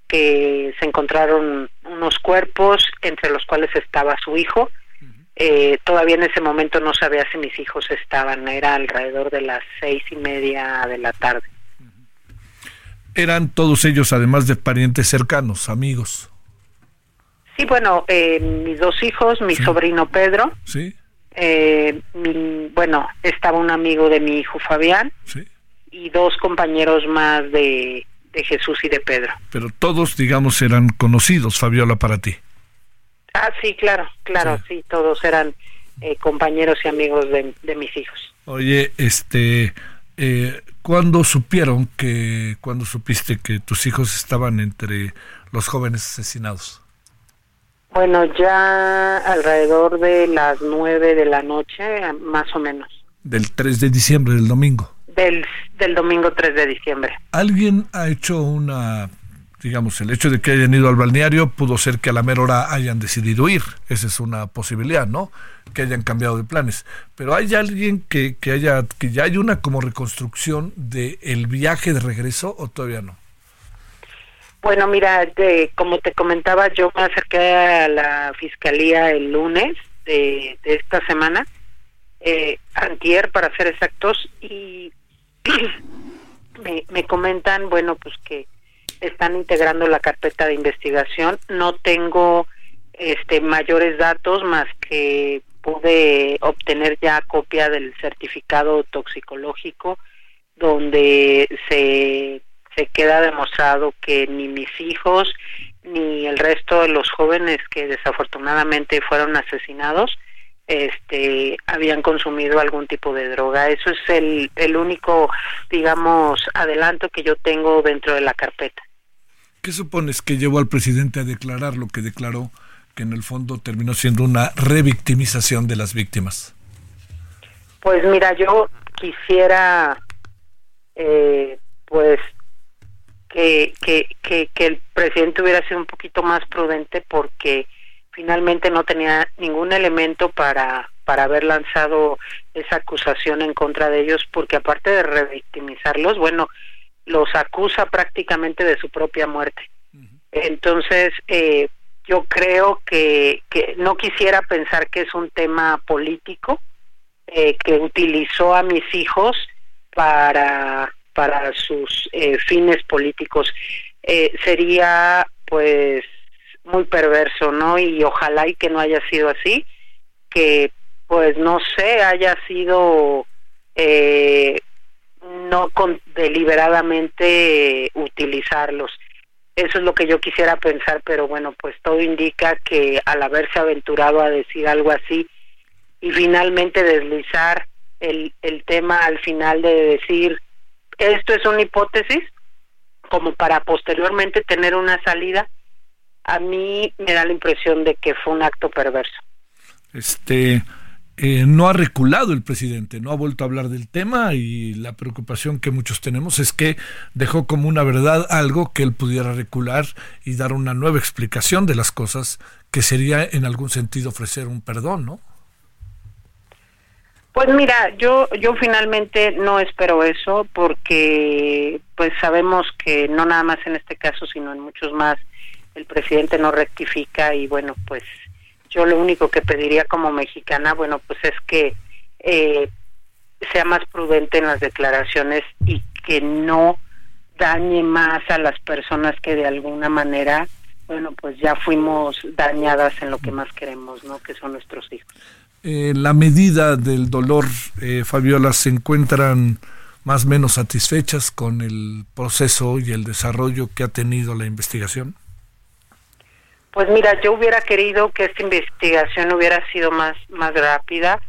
que se encontraron unos cuerpos entre los cuales estaba su hijo. Eh, todavía en ese momento no sabía si mis hijos estaban, era alrededor de las seis y media de la tarde. Eran todos ellos, además de parientes cercanos, amigos. Sí, bueno, eh, mis dos hijos, mi sobrino Pedro. Sí. Eh, mi, bueno, estaba un amigo de mi hijo Fabián. Sí. Y dos compañeros más de, de Jesús y de Pedro. Pero todos, digamos, eran conocidos, Fabiola, para ti. Ah, sí, claro, claro, sí, todos eran eh, compañeros y amigos de, de mis hijos. Oye, este, eh, ¿cuándo supieron que, cuando supiste que tus hijos estaban entre los jóvenes asesinados? Bueno, ya alrededor de las nueve de la noche, más o menos. Del 3 de diciembre, del domingo. Del, del domingo 3 de diciembre. ¿Alguien ha hecho una, digamos, el hecho de que hayan ido al balneario pudo ser que a la mera hora hayan decidido ir? Esa es una posibilidad, ¿no? Que hayan cambiado de planes. Pero hay alguien que, que haya, que ya hay una como reconstrucción de el viaje de regreso o todavía no? Bueno, mira, de, como te comentaba, yo me acerqué a la fiscalía el lunes de, esta semana, eh, antier para ser exactos, y <clears throat> me, me comentan, bueno, pues que están integrando la carpeta de investigación. No tengo este mayores datos más que pude obtener ya copia del certificado toxicológico donde se se queda demostrado que ni mis hijos ni el resto de los jóvenes que desafortunadamente fueron asesinados este habían consumido algún tipo de droga. Eso es el, el único, digamos, adelanto que yo tengo dentro de la carpeta. ¿Qué supones que llevó al presidente a declarar lo que declaró, que en el fondo terminó siendo una revictimización de las víctimas? Pues mira, yo quisiera, eh, pues, que, que, que, que el presidente hubiera sido un poquito más prudente porque finalmente no tenía ningún elemento para para haber lanzado esa acusación en contra de ellos porque aparte de revictimizarlos, bueno, los acusa prácticamente de su propia muerte. Entonces, eh, yo creo que, que no quisiera pensar que es un tema político eh, que utilizó a mis hijos para para sus eh, fines políticos eh, sería pues muy perverso no y ojalá y que no haya sido así que pues no sé haya sido eh, no con, deliberadamente utilizarlos. Eso es lo que yo quisiera pensar pero bueno pues todo indica que al haberse aventurado a decir algo así y finalmente deslizar el, el tema al final de decir esto es una hipótesis como para posteriormente tener una salida a mí me da la impresión de que fue un acto perverso este eh, no ha reculado el presidente, no ha vuelto a hablar del tema y la preocupación que muchos tenemos es que dejó como una verdad algo que él pudiera recular y dar una nueva explicación de las cosas, que sería en algún sentido ofrecer un perdón, ¿no? Pues mira, yo yo finalmente no espero eso porque pues sabemos que no nada más en este caso, sino en muchos más el presidente no rectifica y bueno, pues yo lo único que pediría como mexicana, bueno, pues es que eh, sea más prudente en las declaraciones y que no dañe más a las personas que de alguna manera, bueno, pues ya fuimos dañadas en lo que más queremos, ¿no? Que son nuestros hijos. Eh, la medida del dolor, eh, Fabiola, se encuentran más o menos satisfechas con el proceso y el desarrollo que ha tenido la investigación? Pues mira, yo hubiera querido que esta investigación hubiera sido más más rápida.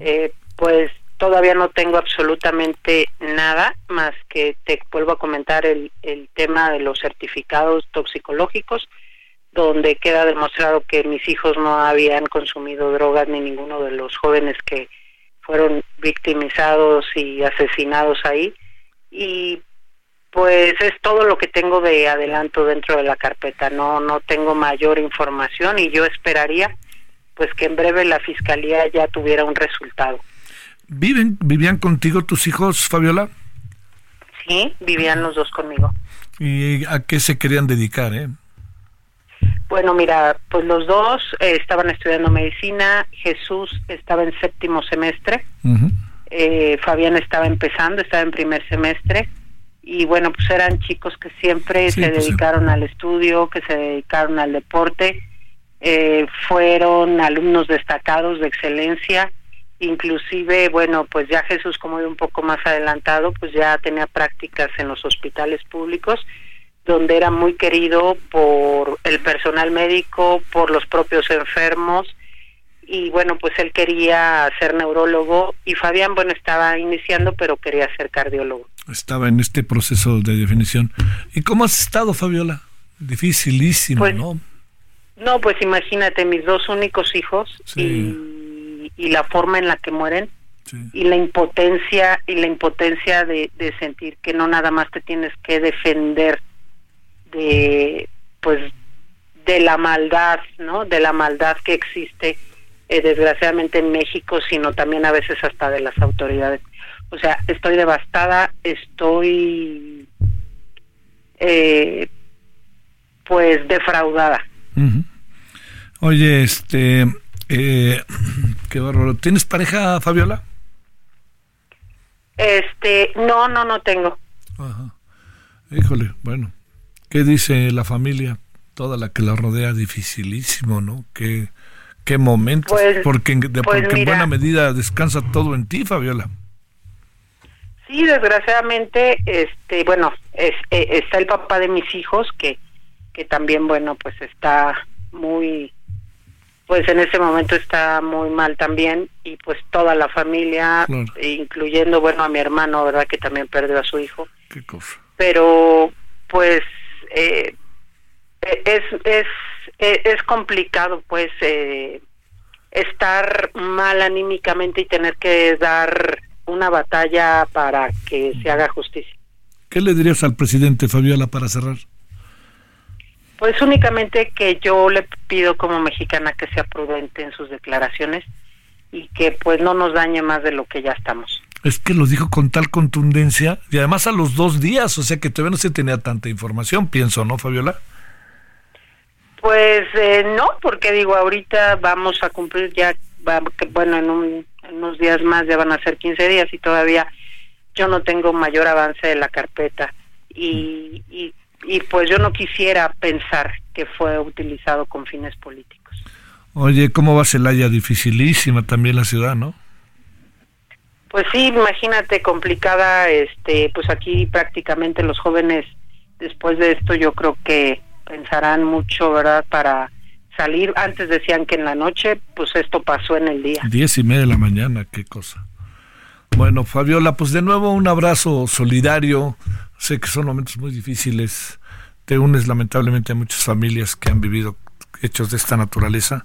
eh, pues todavía no tengo absolutamente nada más que te vuelvo a comentar el, el tema de los certificados toxicológicos, donde queda demostrado que mis hijos no habían consumido drogas ni ninguno de los jóvenes que fueron victimizados y asesinados ahí. Y pues es todo lo que tengo de adelanto dentro de la carpeta. No no tengo mayor información y yo esperaría pues que en breve la fiscalía ya tuviera un resultado. ¿Viven vivían contigo tus hijos, Fabiola? Sí, vivían los dos conmigo. ¿Y a qué se querían dedicar, eh? Bueno, mira, pues los dos eh, estaban estudiando medicina, Jesús estaba en séptimo semestre, eh, Fabián estaba empezando, estaba en primer semestre, y bueno, pues eran chicos que siempre Sí, se pues, dedicaron al estudio, que se dedicaron al deporte. eh, fueron alumnos destacados de excelencia, inclusive, bueno, pues ya Jesús como un poco más adelantado, pues ya tenía prácticas en los hospitales públicos, donde era muy querido por el personal médico, por los propios enfermos, y bueno, pues él quería ser neurólogo y Fabián, bueno, estaba iniciando, pero quería ser cardiólogo. Estaba en este proceso de definición. ¿Y cómo has estado, Fabiola? Dificilísimo, Pues, ¿no? No, pues imagínate, mis dos únicos hijos y, y la forma en la que mueren y la impotencia y la impotencia de, de sentir que no nada más te tienes que defender de pues de la maldad, ¿no? De la maldad que existe eh, desgraciadamente en México, sino también a veces hasta de las autoridades. O sea, estoy devastada, estoy eh, pues defraudada. Oye, este, eh, qué bárbaro. ¿Tienes pareja, Fabiola? Este, no, no, no tengo. Híjole, bueno, ¿qué dice la familia? Toda la que la rodea, dificilísimo, ¿no? Qué, qué momentos. Pues- porque de- pues porque en mira. buena medida descansa todo en ti, Fabiola. Sí, desgraciadamente, este, bueno, es, eh, está el papá de mis hijos que, que también, bueno, pues está muy, pues en ese momento está muy mal también y pues toda la familia, Claro. incluyendo, bueno, a mi hermano, ¿verdad? Que también perdió a su hijo. Qué cosa. Pero, pues, eh, es, es, eh, es complicado, pues, eh, estar mal anímicamente y tener que dar una batalla para que se haga justicia. ¿Qué le dirías al presidente, Fabiola, para cerrar? Pues únicamente que yo le pido como mexicana que sea prudente en sus declaraciones y que pues no nos dañe más de lo que ya estamos. Es que lo dijo con tal contundencia y además a los dos días, o sea que todavía no se tenía tanta información, pienso, ¿no, Fabiola? Pues eh, no, porque digo, ahorita vamos a cumplir ya, bueno, en, un- en unos días más ya van a ser 15 días y todavía yo no tengo mayor avance de la carpeta y, y, y pues yo no quisiera pensar que fue utilizado con fines políticos. Oye, ¿cómo va Celaya? Dificilísima también la ciudad, ¿no? Pues sí, imagínate complicada, este, pues aquí prácticamente los jóvenes después de esto yo creo que pensarán mucho, ¿verdad? Para salir. Antes decían que en la noche, pues esto pasó en el día. Diez y media de la mañana, qué cosa. Bueno, Fabiola, pues de nuevo un abrazo solidario. Sé que son momentos muy difíciles. Te unes lamentablemente a muchas familias que han vivido hechos de esta naturaleza.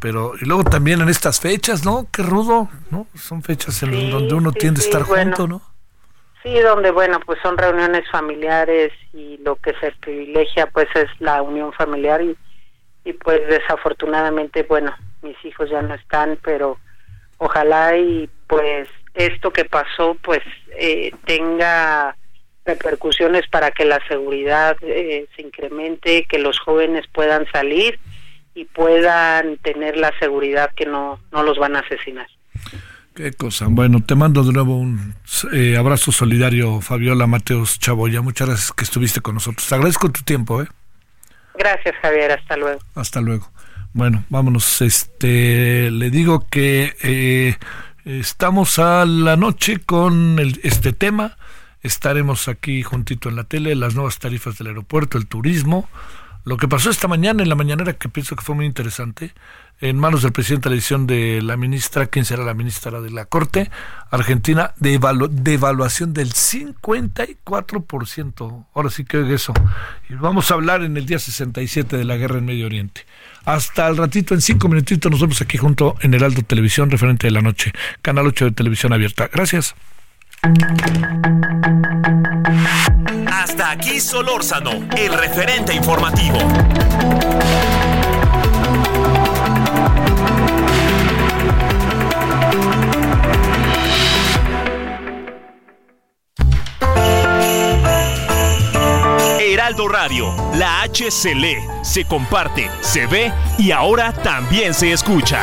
Pero, y luego también en estas fechas, ¿no? Qué rudo, ¿no? Son fechas en Sí, donde uno sí, tiende a estar bueno. junto, ¿no? Sí, donde, bueno, pues son reuniones familiares y lo que se privilegia, pues es la unión familiar y, y pues desafortunadamente, bueno, mis hijos ya no están, pero ojalá y pues esto que pasó, pues eh, tenga repercusiones para que la seguridad eh, se incremente, que los jóvenes puedan salir y puedan tener la seguridad que no, no los van a asesinar. Qué cosa. Bueno, te mando de nuevo un eh, abrazo solidario, Fabiola Mateos Chaboya. Muchas gracias que estuviste con nosotros. Te agradezco tu tiempo, ¿eh? Gracias, Javier. Hasta luego. Hasta luego. Bueno, vámonos. Este, le digo que eh, estamos a la noche con el- este tema. Estaremos aquí juntito en la tele, las nuevas tarifas del aeropuerto, el turismo. Lo que pasó esta mañana en la mañanera, que pienso que fue muy interesante, en manos del presidente de la edición de la ministra, quien será la ministra de la Corte, Argentina, de evalu- devaluación del 54%. Ahora sí que oiga eso. Y vamos a hablar en el día 67 de la guerra en Medio Oriente. Hasta el ratito, en cinco minutitos, nos vemos aquí junto en Heraldo Televisión, referente de la noche, Canal 8 de Televisión Abierta. Gracias. Hasta aquí Solórzano, el referente informativo. Heraldo Radio, la H se lee, se comparte, se ve y ahora también se escucha.